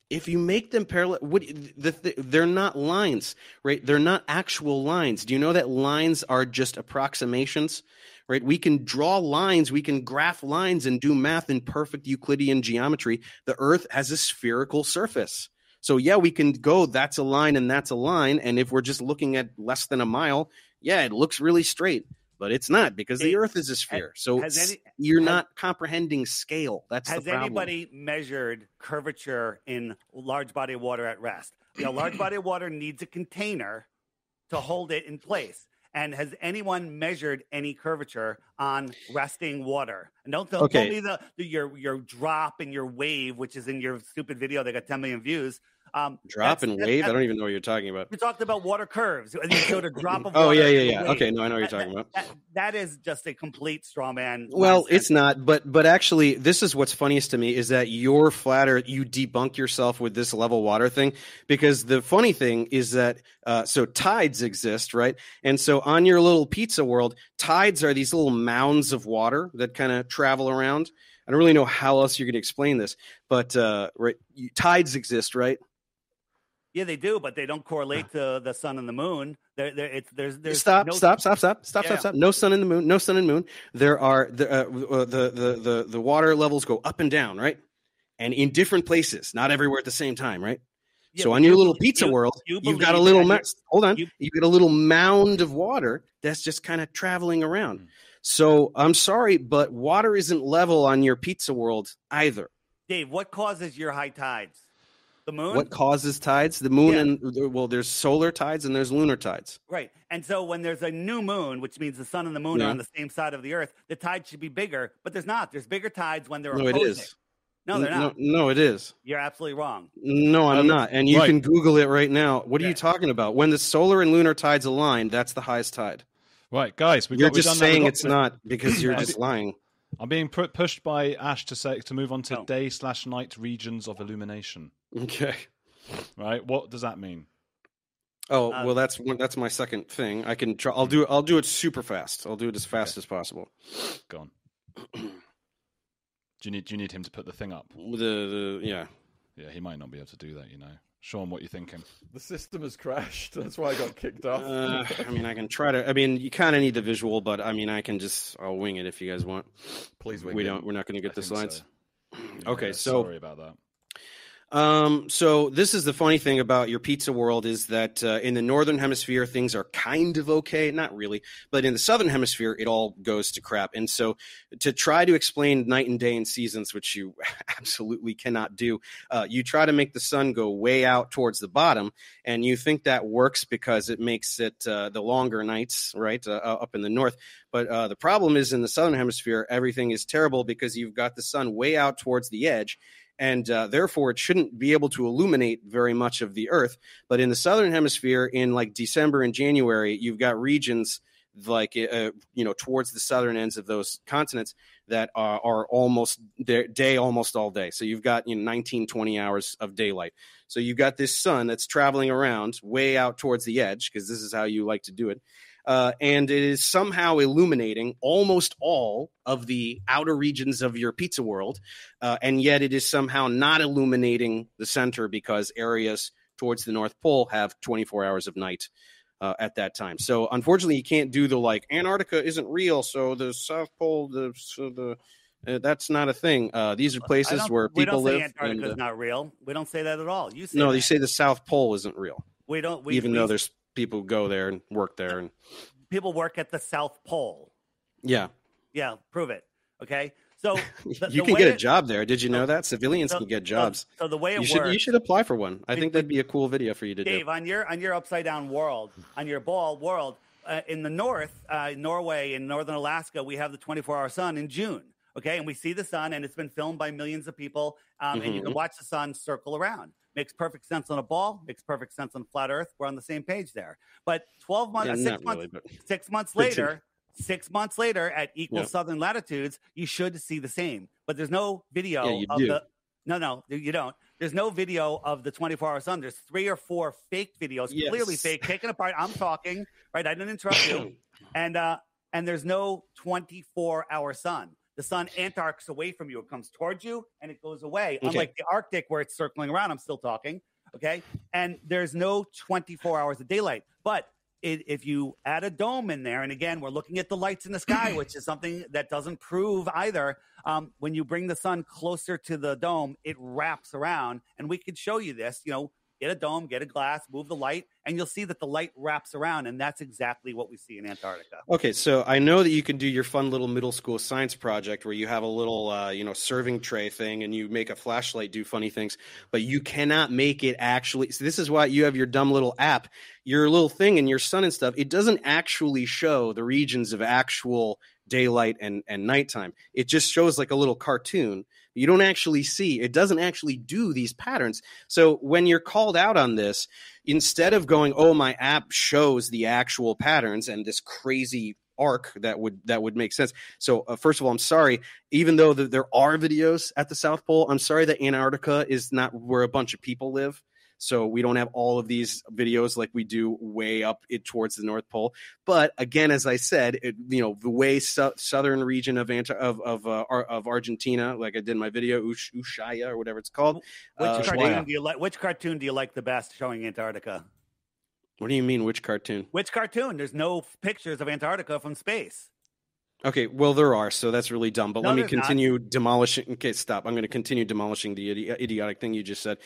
if you make them parallel what the, the, they're not lines right they're not actual lines do you know that lines are just approximations right we can draw lines we can graph lines and do math in perfect euclidean geometry the earth has a spherical surface so yeah we can go that's a line and that's a line and if we're just looking at less than a mile yeah it looks really straight but it's not because the It- Earth is a sphere. So has any- you're has- not comprehending scale. That's Has the problem. anybody measured curvature in large body of water at rest? Know, large body of water needs a container to hold it in place. And has anyone measured any curvature on resting water? And don't tell, Okay. tell me the, the your your drop and your wave, which is in your stupid video that got 10 million views. Um, Drop and that- wave. I don't even know what you're talking about. We talked about water curves. and You showed a drop [laughs] of Oh yeah, yeah, yeah. wave. Okay, no, I know what you're That- talking about. that- that is just a complete straw man. Well, nonsense. it's not, but but actually, this is what's funniest to me is that you're flatter. You debunk yourself with this level water thing because the funny thing is that uh, so tides exist, right? And so on your little pizza world, tides are these little mounds of water that kind of travel around. I don't really know how else you're going to explain this, but uh, right, you, tides exist, right? Yeah, they do, but they don't correlate [sighs] to the sun and the moon. There, there, it's there's there's stop, no, stop, stop, stop, stop, Yeah. stop, stop. No sun in the moon. No sun and moon. There are the, uh, uh, the the the the water levels go up and down, right? And in different places, not everywhere at the same time, right? Yeah, so on your you little pizza you- world, you you have got a little that ma- hold on, you- you get a little mound of water that's just kind of traveling around. So I'm sorry, but water isn't level on your pizza world either. Dave, what causes your high tides? The moon. What causes tides? The moon Yeah. and well, there's solar tides and there's lunar tides. Right. And so when there's a new moon, which means the sun and the moon Yeah. are on the same side of the earth, the tide should be bigger, but there's not. There's bigger tides when they're No, it opposing. is. No, they're not. no, it is. You're absolutely wrong. No, I'm Um, not. And you right. can Google it right now. What are Yeah. you talking about? When the solar and lunar tides align, that's the highest tide. Right, guys, we've You're got, we've just done. We've saying got- it's not because you're [clears throat] just lying. I'm being pu- pushed by Ash to say to move on to No. day slash night regions of illumination. Okay. Right, what does that mean? Oh Uh, well, that's one- that's my second thing. I can try. I'll do. I'll do it super fast. I'll do it as fast as possible. Go on. do you need do you need him to put the thing up? The, the yeah. Yeah, he might not be able to do that. You know, Shaun, what you thinking? The system has crashed. [laughs] That's why I got kicked off. Uh, I mean, I can [laughs] try to. I mean, you kind of need the visual, but I mean, I can just. I'll wing it if you guys want. Please wing we it. don't. We're not going to get I the think slides. so. Okay, Yeah, so sorry about that. Um, so this is the funny thing about your pizza world is that uh, in the northern hemisphere things are kind of okay, not really, but in the southern hemisphere it all goes to crap. And so to try to explain night and day and seasons, which you [laughs] absolutely cannot do, uh, you try to make the sun go way out towards the bottom, and you think that works because it makes it uh, the longer nights, right, uh, uh, up in the north. But uh, the problem is in the southern hemisphere everything is terrible because you've got the sun way out towards the edge and uh, therefore it shouldn't be able to illuminate very much of the earth. But in the southern hemisphere in like december and january you've got regions like uh, you know towards the southern ends of those continents that are, are almost day almost all day. So you've got you know 19 20 hours of daylight. So you've got this sun that's traveling around way out towards the edge because this is how you like to do it uh, and it is somehow illuminating almost all of the outer regions of your pizza world uh, and yet it is somehow not illuminating the center because areas towards the North Pole have 24 hours of night uh, at that time. So unfortunately, you can't do the like Antarctica isn't real, so the South Pole, the so the uh, that's not a thing. Uh, these are places don't- where we people don't say live. Antarctica is and, uh, not real. We don't say that at all. You say no, that. you say the South Pole isn't real, we don't. We, even we- though there's people go there and work there, and people work at the South Pole. yeah, Yeah, prove it. Okay, so [laughs] the- you can get a it- job there. Did you know that civilians so- can get jobs? So, the way it You should works, you should apply for one. I think that'd be a cool video for you to do. Dave, on your on your upside down world, on your ball world, uh, in the north, uh, Norway and northern Alaska, we have the 24 hour sun in June. Okay, and we see the sun, and it's been filmed by millions of people, um, and you can Mhm. watch the sun circle around. Makes perfect sense on a ball. Makes perfect sense on flat Earth. We're on the same page there. But 12 months, Yeah, six months, really, six months later, six months later at equal Yeah. southern latitudes, you should see the same. But there's no video Yeah, of do. the. No, no, you don't. There's no video of the 24 hour sun. There's three or four fake videos, clearly fake, taken apart. I'm talking, right? I didn't interrupt you. [coughs] And uh, and there's no 24 hour sun. The sun antarcts away from you. It comes towards you and it goes away. Okay. Unlike the Arctic where it's circling around. I'm still talking. Okay. And there's no 24 hours of daylight. But it, if you add a dome in there, and again, we're looking at the lights in the sky, [clears throat] which is something that doesn't prove either. Um, when you bring the sun closer to the dome, it wraps around, and we could show you this. You know, get a dome, get a glass, move the light, and you'll see that the light wraps around, and that's exactly what we see in Antarctica. Okay, so I know that you can do your fun little middle school science project where you have a little, uh, you know, serving tray thing and you make a flashlight do funny things, but you cannot make it actually. So this is why you have your dumb little app, your little thing and your sun and stuff. It doesn't actually show the regions of actual daylight and and nighttime. It just shows like a little cartoon. You don't actually see. It doesn't actually do these patterns. So when you're called out on this, instead of going, "Oh, my app shows the actual patterns and this crazy arc that would that would make sense." So uh, first of all, I'm sorry. Even though the, there are videos at the South Pole, I'm sorry that Antarctica is not where a bunch of people live. So we don't have all of these videos like we do way up it towards the North Pole. But again, as I said, it, you know, the way southern region of Anta- of of, uh, of Argentina, like I did in my video, Ush- Ushuaia or whatever it's called. Which Uh, cartoon do you like? Which cartoon do you like the best showing Antarctica? what do you mean? Which cartoon? Which cartoon? There's no pictures of Antarctica from space. Okay, well there are, so that's really dumb. But No, let me there's not. continue demolishing. Okay, stop. I'm going to continue demolishing the idi- idiotic thing you just said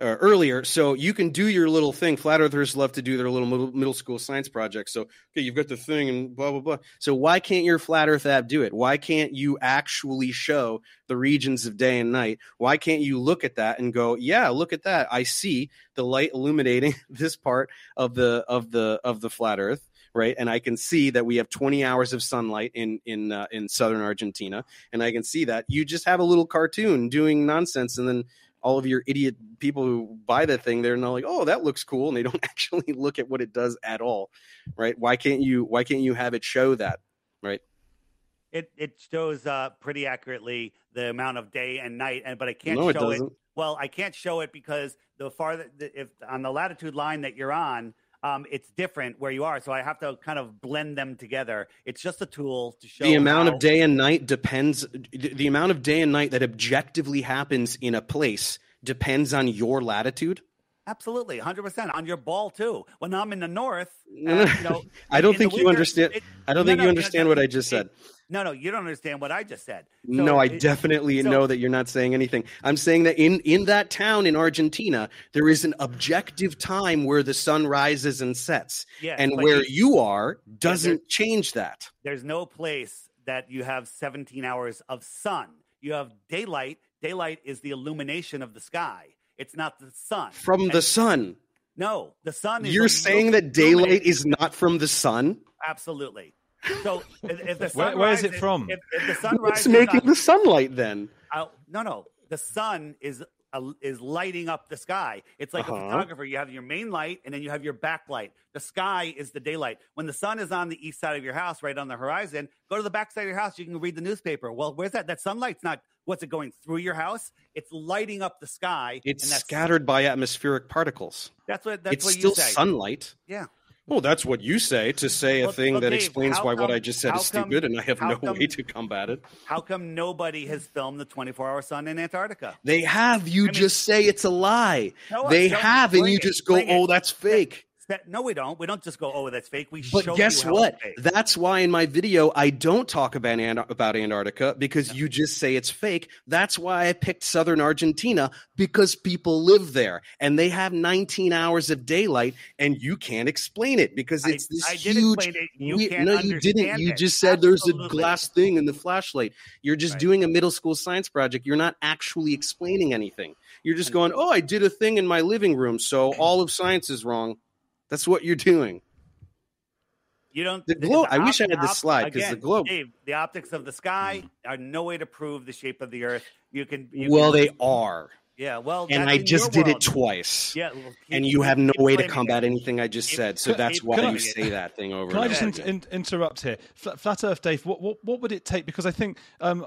uh, earlier. So you can do your little thing. Flat Earthers love to do their little middle, middle school science projects. So okay, you've got the thing and blah blah blah. So why can't your Flat Earth app do it? Why can't you actually show the regions of day and night? Why can't you look at that and go, yeah, look at that. I see the light illuminating [laughs] this part of the of the of the flat Earth right? And I can see that we have 20 hours of sunlight in in uh, in southern Argentina, and I can see that you just have a little cartoon doing nonsense, and then all of your idiot people who buy that thing, they're not like, oh, that looks cool, and they [laughs] don't actually look at what it does at all, right? Why can't you Why can't you have it show that, right? It it shows uh, pretty accurately the amount of day and night, and but I can't no, show it. doesn't. Well, I can't show it because the farther the, if on the latitude line that you're on, um, it's different where you are. So I have to kind of blend them together. It's just a tool to show the amount how- of day and night depends the the amount of day and night that objectively happens in a place depends on your latitude Absolutely, 100% on your ball too. When I'm in the north, No, [laughs] uh, you know, I don't think you winter, understand- it- i don't no, think no, you understand no, what i just said No, no, you don't understand what I just said. So no i it- definitely so- know that you're not saying anything i'm saying that in in that town in argentina there is an objective time where the sun rises and sets Yes, and where you- you are doesn't change that there's no place that you have 17 hours of sun. You have daylight. Daylight is the illumination of the sky. It's not the sun. from the sun No, the sun is you're saying that daylight is not from the sun absolutely. So if, if the [laughs] Where- sun where is it from? If, if the sun what's rises making on- the sunlight then Uh, no, no. The sun is uh, is lighting up the sky. It's like Uh-huh. a photographer. You have your main light, and then you have your backlight. The sky is the daylight. When the sun is on the east side of your house, right on the horizon, go to the back side of your house. You can read the newspaper. Well, where's that? That sunlight's not. What's it going through your house? It's lighting up the sky. it's and that's, scattered by atmospheric particles That's what. That's it's what still you say. sunlight Yeah. Well, that's what you say to say a Well- thing well, that Dave, explains why what I just said is come- stupid, and I have no come- way to combat it. How come nobody has filmed the 24-hour sun in Antarctica? They have. You I mean- just say it's a lie. Show us, they have, and you it, just go, bring it. "Oh, that's fake." That- No, we don't. We don't just go, "Oh, that's fake." We But show guess what? That's why in my video I don't talk about Ant- about Antarctica because you just say it's fake. That's why I picked southern Argentina because people live there and they have 19 hours of daylight, and you can't explain it because I- it's this I huge. explain it. You we- no, you didn't. You it. just said there's a glass thing in the flashlight. You're just Right. doing a middle school science project. You're not actually explaining anything. You're just going, "Oh, I did a thing in my living room, so [clears throat] all of science is wrong." That's what you're doing. You don't. The globe- I wish I had op- this slide, 'cause the again, globe- Dave, the optics of the sky are no way to prove the shape of the Earth. You can. You well, can, they are. Yeah. Well, and I just your did it twice. Yeah. well, And you have no way to combat it. anything I just Keep- said, so keep that's why blaming you it. say that thing over Can I just in, in, interrupt here? Flat, Flat Earth, Dave. What, what what would it take? Because I think um,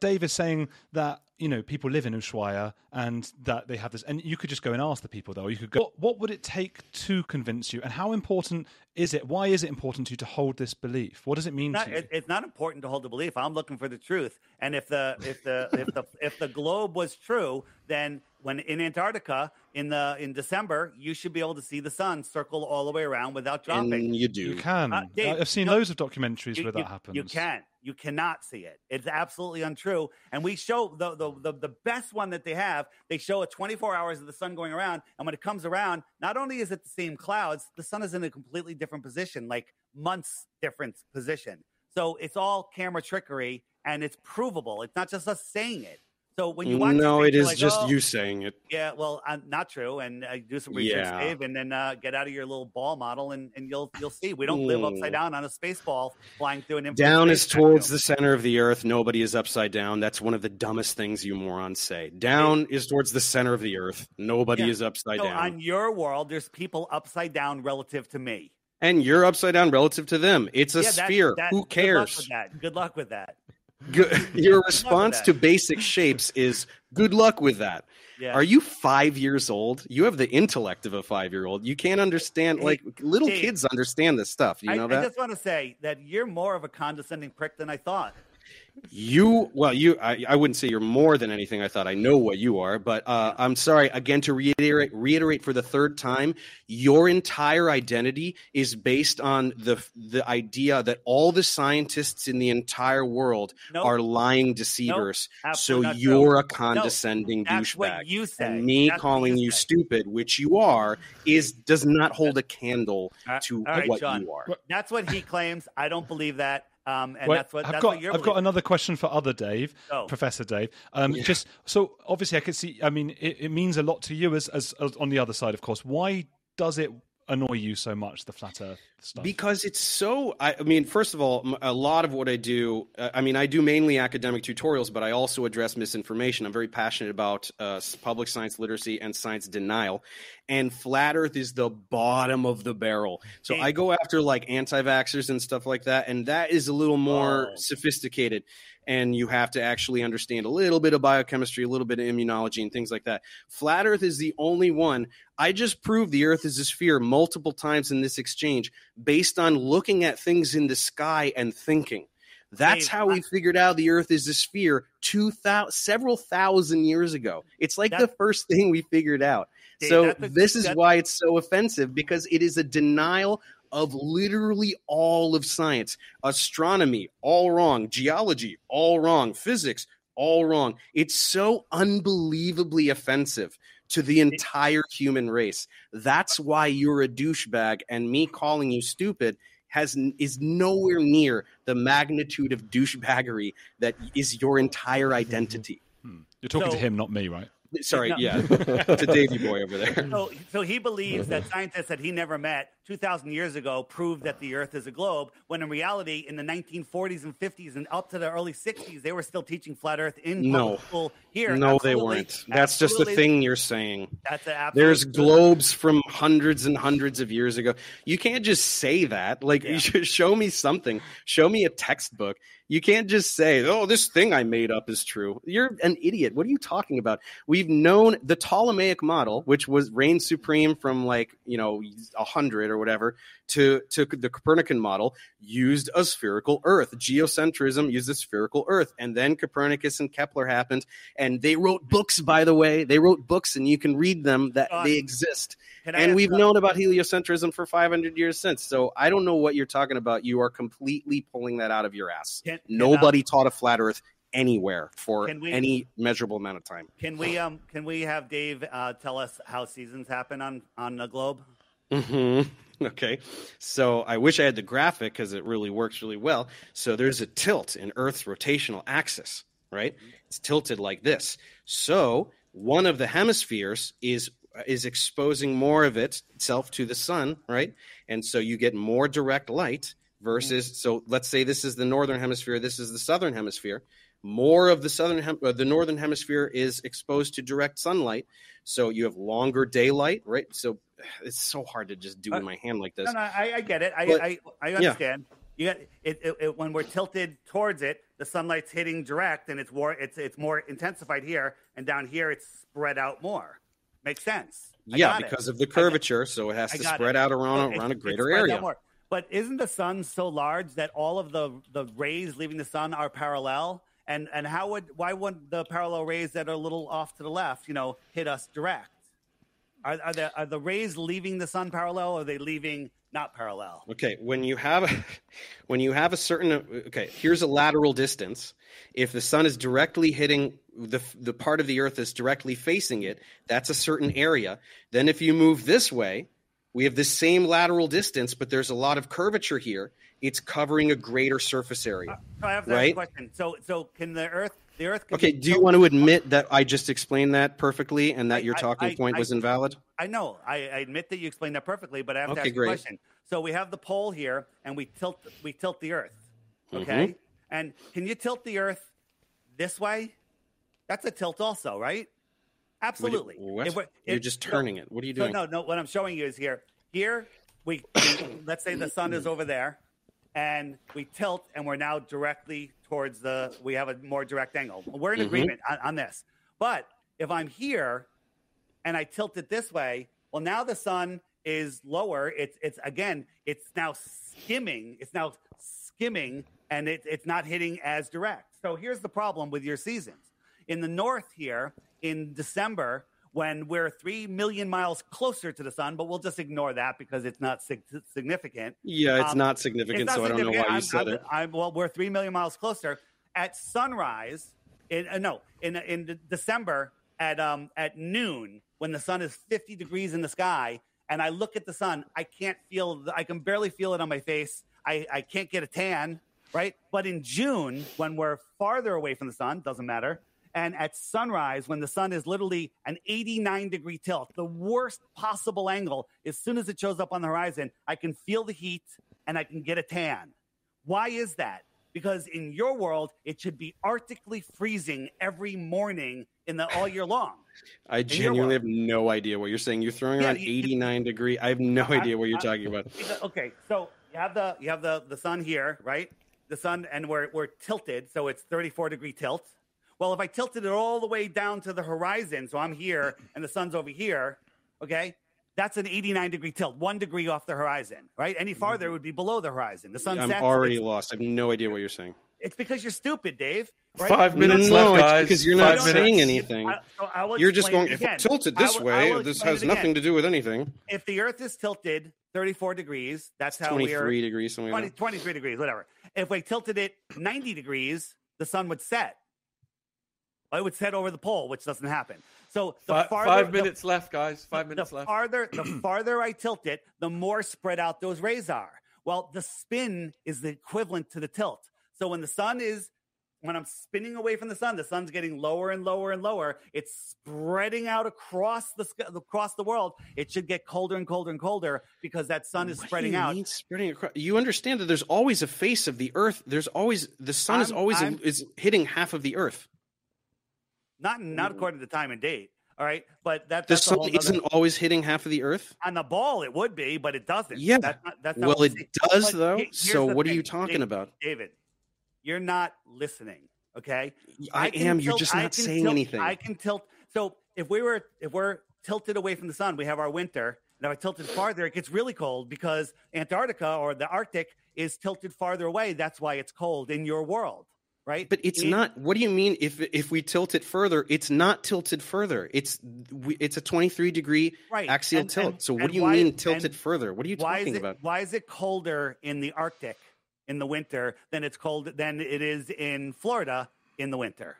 Dave is saying that you know people live in Ushuaia and that they have this, and you could just go and ask the people though. You could go. What, what would it take to convince you? And how important is it? Why is it important to you to hold this belief? What does it mean Not, to you? it, it's not important to hold the belief. I'm looking for the truth. And if the if the [laughs] if the if the globe was true, then when in Antarctica in the in December, you should be able to see the sun circle all the way around without dropping. And you do. You can. Uh, Dave, I've seen no, loads of documentaries you, where that you- happens. You can't. You cannot see it. It's absolutely untrue. And we show the, the the the best one that they have. They show it 24 hours of the sun going around, and when it comes around, not only is it the same clouds, the sun is in a completely different position, like months different position. So it's all camera trickery, and it's provable. It's not just us saying it. So when you watch, no, these it things, like, just "Oh, you saying it. Yeah, well, uh, not true. And uh, do some research, Yeah. Dave, and then uh, get out of your little ball model, and, and you'll you'll see we don't live upside down on a space ball flying through an Down is towards the center of the earth. Nobody is upside down. That's one of the dumbest things you morons say. Down is towards the center of the earth. Nobody Yeah. is upside So down. on your world, there's people upside down relative to me. And you're upside down relative to them. It's a Yeah, that- sphere. that- Who Good luck cares? with that. Good luck with that. [laughs] Good- Your response to basic shapes is good luck with that. Yeah. Are you five years old? You have the intellect of a five year old. You can't understand, Hey, like, little Dave, kids understand this stuff. You I, know I that? just want to say that you're more of a condescending prick than I thought. You well, you I, I wouldn't say you're more than anything. I thought I know what you are, but uh, I'm sorry again to reiterate reiterate for the third time. Your entire identity is based on the the idea that all the scientists in the entire world Nope. are lying deceivers. so absolutely not true. you're a condescending That's douchebag. what you say. And me That's what calling you say. stupid, which you are, is does not hold a candle Uh, to all right, what John. you are. That's what he claims. I don't believe that. Um, and Wait, that's what I've that's got what you're I've got another question for other Dave, Oh. Professor Dave. Um, Just so obviously I can see. I mean, it, it means a lot to you as, as as on the other side, of course. Why does it annoy you so much the flat Earth stuff? Because it's so. I, I mean, first of all, a lot of what I do. Uh, I mean, I do mainly academic tutorials, but I also address misinformation. I'm very passionate about uh, public science literacy and science denial. And flat Earth is the bottom of the barrel. So I go after like anti-vaxxers and stuff like that, and that is a little more Oh. sophisticated. And you have to actually understand a little bit of biochemistry, a little bit of immunology, and things like that. Flat Earth is the only one. I just proved the Earth is a sphere multiple times in this exchange based on looking at things in the sky and thinking. That's Dave, how we I- figured out the Earth is a sphere two thousand several thousand years ago. It's like the first thing we figured out. Dave, so a- this is why it's so offensive because it is a denial of literally all of science. Astronomy, all wrong. Geology, all wrong. Physics, all wrong. It's so unbelievably offensive to the entire human race. That's why you're a douchebag, and me calling you stupid has is nowhere near the magnitude of douchebaggery that is your entire identity. [laughs] Hmm. You're talking to him, not me, right? Sorry, No. yeah, [laughs] to Davy Boy over there. So, so he believes that scientists that he never met 2,000 years ago proved that the Earth is a globe, when in reality, in the 1940s and 50s and up to the early 60s, they were still teaching flat Earth in No. school here. No, they weren't. That's just the thing you're saying. That's an absolute There's globes from hundreds and hundreds of years ago. You can't just say that. Like, Yeah. you [laughs] should show me something. Show me a textbook. You can't just say, "Oh, this thing I made up is true." You're an idiot. What are you talking about? We've known the Ptolemaic model, which was reigned supreme from like you know a hundred or whatever, to to the Copernican model, used a spherical Earth. Geocentrism used a spherical Earth, and then Copernicus and Kepler happened, and they wrote books. By the way, they wrote books, and you can read them that they exist. And we've known about heliocentrism for 500 years since. So I don't know what you're talking about. You are completely pulling that out of your ass. Can- can, Nobody taught a flat Earth anywhere for we- any measurable amount of time. Can we um can we have Dave uh, tell us how seasons happen on on the globe? hmm [laughs] Okay. So I wish I had the graphic because it really works really well. So there's a tilt in Earth's rotational axis, right? It's tilted like this. So one of the hemispheres is is exposing more of it itself to the sun, right? And so you get more direct light versus so let's say this is the northern hemisphere, this is the southern hemisphere. More of the southern hem- uh, the northern hemisphere is exposed to direct sunlight, so you have longer daylight, right? So [sighs] it's so hard to just do uh, in my hand like this. No, no, I, I get it. I But- I, I understand. You got it, it, it. When we're tilted towards it, the sunlight's hitting direct, and it's more it's it's more intensified here, and down here it's spread out more. Makes sense. I yeah, got it. because of the curvature, so it has to spread out around around a greater area. But isn't the sun so large that all of the the rays leaving the sun are parallel, And and how would why wouldn't the parallel rays that are a little off to the left, you know, hit us direct? Are are the are the rays leaving the sun parallel or are they leaving not parallel? Okay, when you have a, [laughs] when you have a certain okay, here's a lateral distance. If the sun is directly hitting the the part of the earth that's directly facing it, that's a certain area. Then if you move this way, we have the same lateral distance, but there's a lot of curvature here. It's covering a greater surface area. Uh, so I have Right. question. So so can the Earth the Earth? Okay, do you want to admit that I just explained that perfectly and that your talking I- point I- was invalid? I know. I, I admit that you explained that perfectly, but I have to ask great. a question. So we have the pole here, and we tilt we tilt the Earth. Mm-hmm. Okay, and can you tilt the Earth this way? That's a tilt, also, right? Absolutely. What? If we're- You're if- just no, turning it. What are you doing? no, no. What I'm showing you is here. Here, we let's say the sun is over there, and we tilt, and we're now directly towards the. We have a more direct angle. We're in Mhm. agreement on, on this. But if I'm here, and I tilt it this way, well, now the sun is lower. It's it's again, it's now skimming. It's now skimming, and it, it's not hitting as direct. So here's the problem with your seasons. In the north here, in December, when we're three million miles closer to the sun, but we'll just ignore that because it's not sig- significant. Yeah, it's Um, not significant, It's not so I don't know why you I'm- said I'm- it. I'm, well, we're three million miles closer. At sunrise, in, uh, no, in in December at um at noon when the sun is 50 degrees in the sky, and I look at the sun, I can't feel. I can barely feel it on my face. I I can't get a tan, right? But in June, when we're farther away from the sun, doesn't matter. And at sunrise, when the sun is literally an 89 degree tilt, the worst possible angle, as soon as it shows up on the horizon, I can feel the heat and I can get a tan. Why is that? Because in your world, it should be arctically freezing every morning in the all year long. [laughs] I your genuinely have no idea what you're saying. You're throwing Yeah, around you- 89 degree. I have no I- idea what you're I- talking about. Okay, so you have the you have the the sun here, right? The sun, and we're we're tilted, so it's 34 degree tilt. Well, if I tilted it all the way down to the horizon, so I'm here and the sun's over here, okay, that's an 89 degree tilt, one degree off the horizon, right? Any mm-hmm. farther it would be below the horizon. The sun I'm sets. already lost. I have no idea what you're saying. it's because you're stupid, Dave. Right? Five minutes no, left, it's guys. because you're Five not minutes. saying anything. I- so I You're just going, if I tilt it I this will- way, will this has nothing to do with anything. If the Earth is tilted 34 degrees, that's how we are. 23 degrees, something 20, like that. 23 degrees, whatever. If we tilted it 90 degrees, the sun would set. It would set over the pole, which doesn't happen. So the Five, farther, five the- minutes left, guys. Five the minutes left. farther the [clears throat] farther I tilt it, the more spread out those rays are. Well, the spin is the equivalent to the tilt. So when the sun is when I'm spinning away from the sun, the sun's getting lower and lower and lower. It's spreading out across the across the world. It should get colder and colder and colder because that sun is What spreading out. spreading across? You understand that there's always a face of the Earth. There's always the sun is I'm- always I'm- is hitting half of the Earth. Not not according to time and date. All right, but that, The sun isn't always hitting half of the Earth. on the ball. It would be, but it doesn't. Yeah. that's not, that's not Well, it does But though. So what are you talking David, about? David? You're not listening. Okay, I can am. You're just not saying tilt- anything. I can tilt. So if we were if we're tilted away from the sun, we have our winter. And if I tilted farther, it gets really cold because Antarctica or the Arctic is tilted farther away. That's why it's cold in your world, right? But it's In- not. What do you mean? If if we tilt it further, it's not tilted further. It's we, it's a 23 degree Right. axial And- tilt. and- so what do you why- mean tilted further? What are you talking it, about? Why is it colder in the Arctic in the winter than it's cold than it is in Florida in the winter?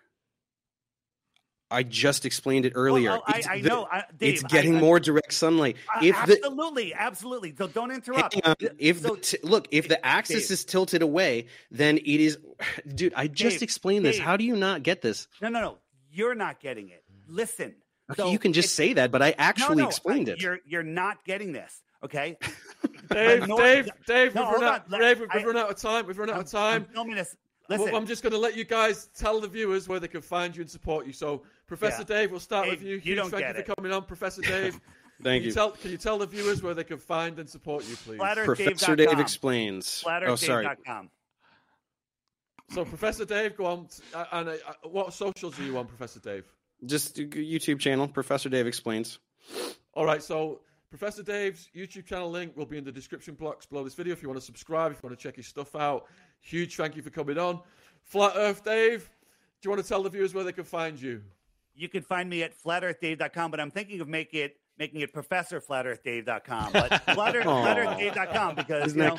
I just explained it earlier. Well, oh, I, I the- know, I, Dave. it's getting I, I- more direct sunlight. I- If the absolutely, absolutely. So don't interrupt. Hang on. If So- the t- look, if the axis Dave. is tilted away, then it is. [sighs] Dude, I just Dave, explained this. Dave. How do you not get this? no, no, no. You're not getting it. Listen. Okay, So you can just say that, but I actually no, explained I- it. You're you're not getting this. Okay. [laughs] Dave, No, Dave, Dave, no, we've hold run out, on. Dave, we've, I, run out of time. We've run out I'm, of time. I'm filming this. Well, I'm just going to let you guys tell the viewers where they can find you and support you. So, Professor Yeah. Dave, we'll start Dave, with you. you Huge don't thank get you it. for coming on, Professor [laughs] Dave. Thank can you. Tell, can you tell the viewers where they can find and support you, please? Professor Dave FlatEarthDave.com. explains. Oh, sorry. FlatEarthDave.com. So, Professor Dave, go on. Uh, and uh, uh, what socials are you on, Professor Dave? Just YouTube channel. Professor Dave explains. All right, so Professor Dave's YouTube channel link will be in the description box below this video if you want to subscribe, if you want to check his stuff out. Huge thank you for coming on. Flat Earth Dave, do you want to tell the viewers where they can find you? You can find me at flatearthdave.com, but I'm thinking of make it making it professorflatearthdave.com. But [laughs] flatter, flatearthdave.com because Isn't you that know,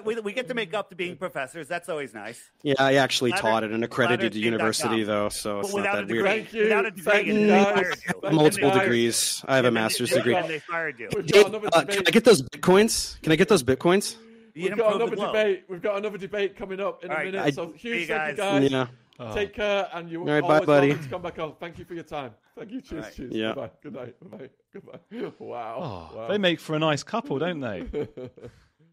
cute? we, we get to make up to being professors. That's always nice. Yeah, I actually Flatter- taught at an accredited university though, so it's not without a that degree, weird. Thank you. without a degree, Thank and you, then they fired you. Multiple degrees. I have a master's and degree. then they fired you. Dave, uh, can. I get those bitcoins? Can I get those bitcoins? We've got another debate. We've got another debate coming up in All a right, minute. I- so huge thank you guys. guys. Yeah. Take care, and you All right, always bye, buddy. welcome to come back on. Thank you for your time. Thank you. Cheers. right. Cheers. Yeah. Goodbye. Good night. Goodbye. Goodbye. [laughs] Wow. Oh, wow. They make for a nice couple, don't they? [laughs]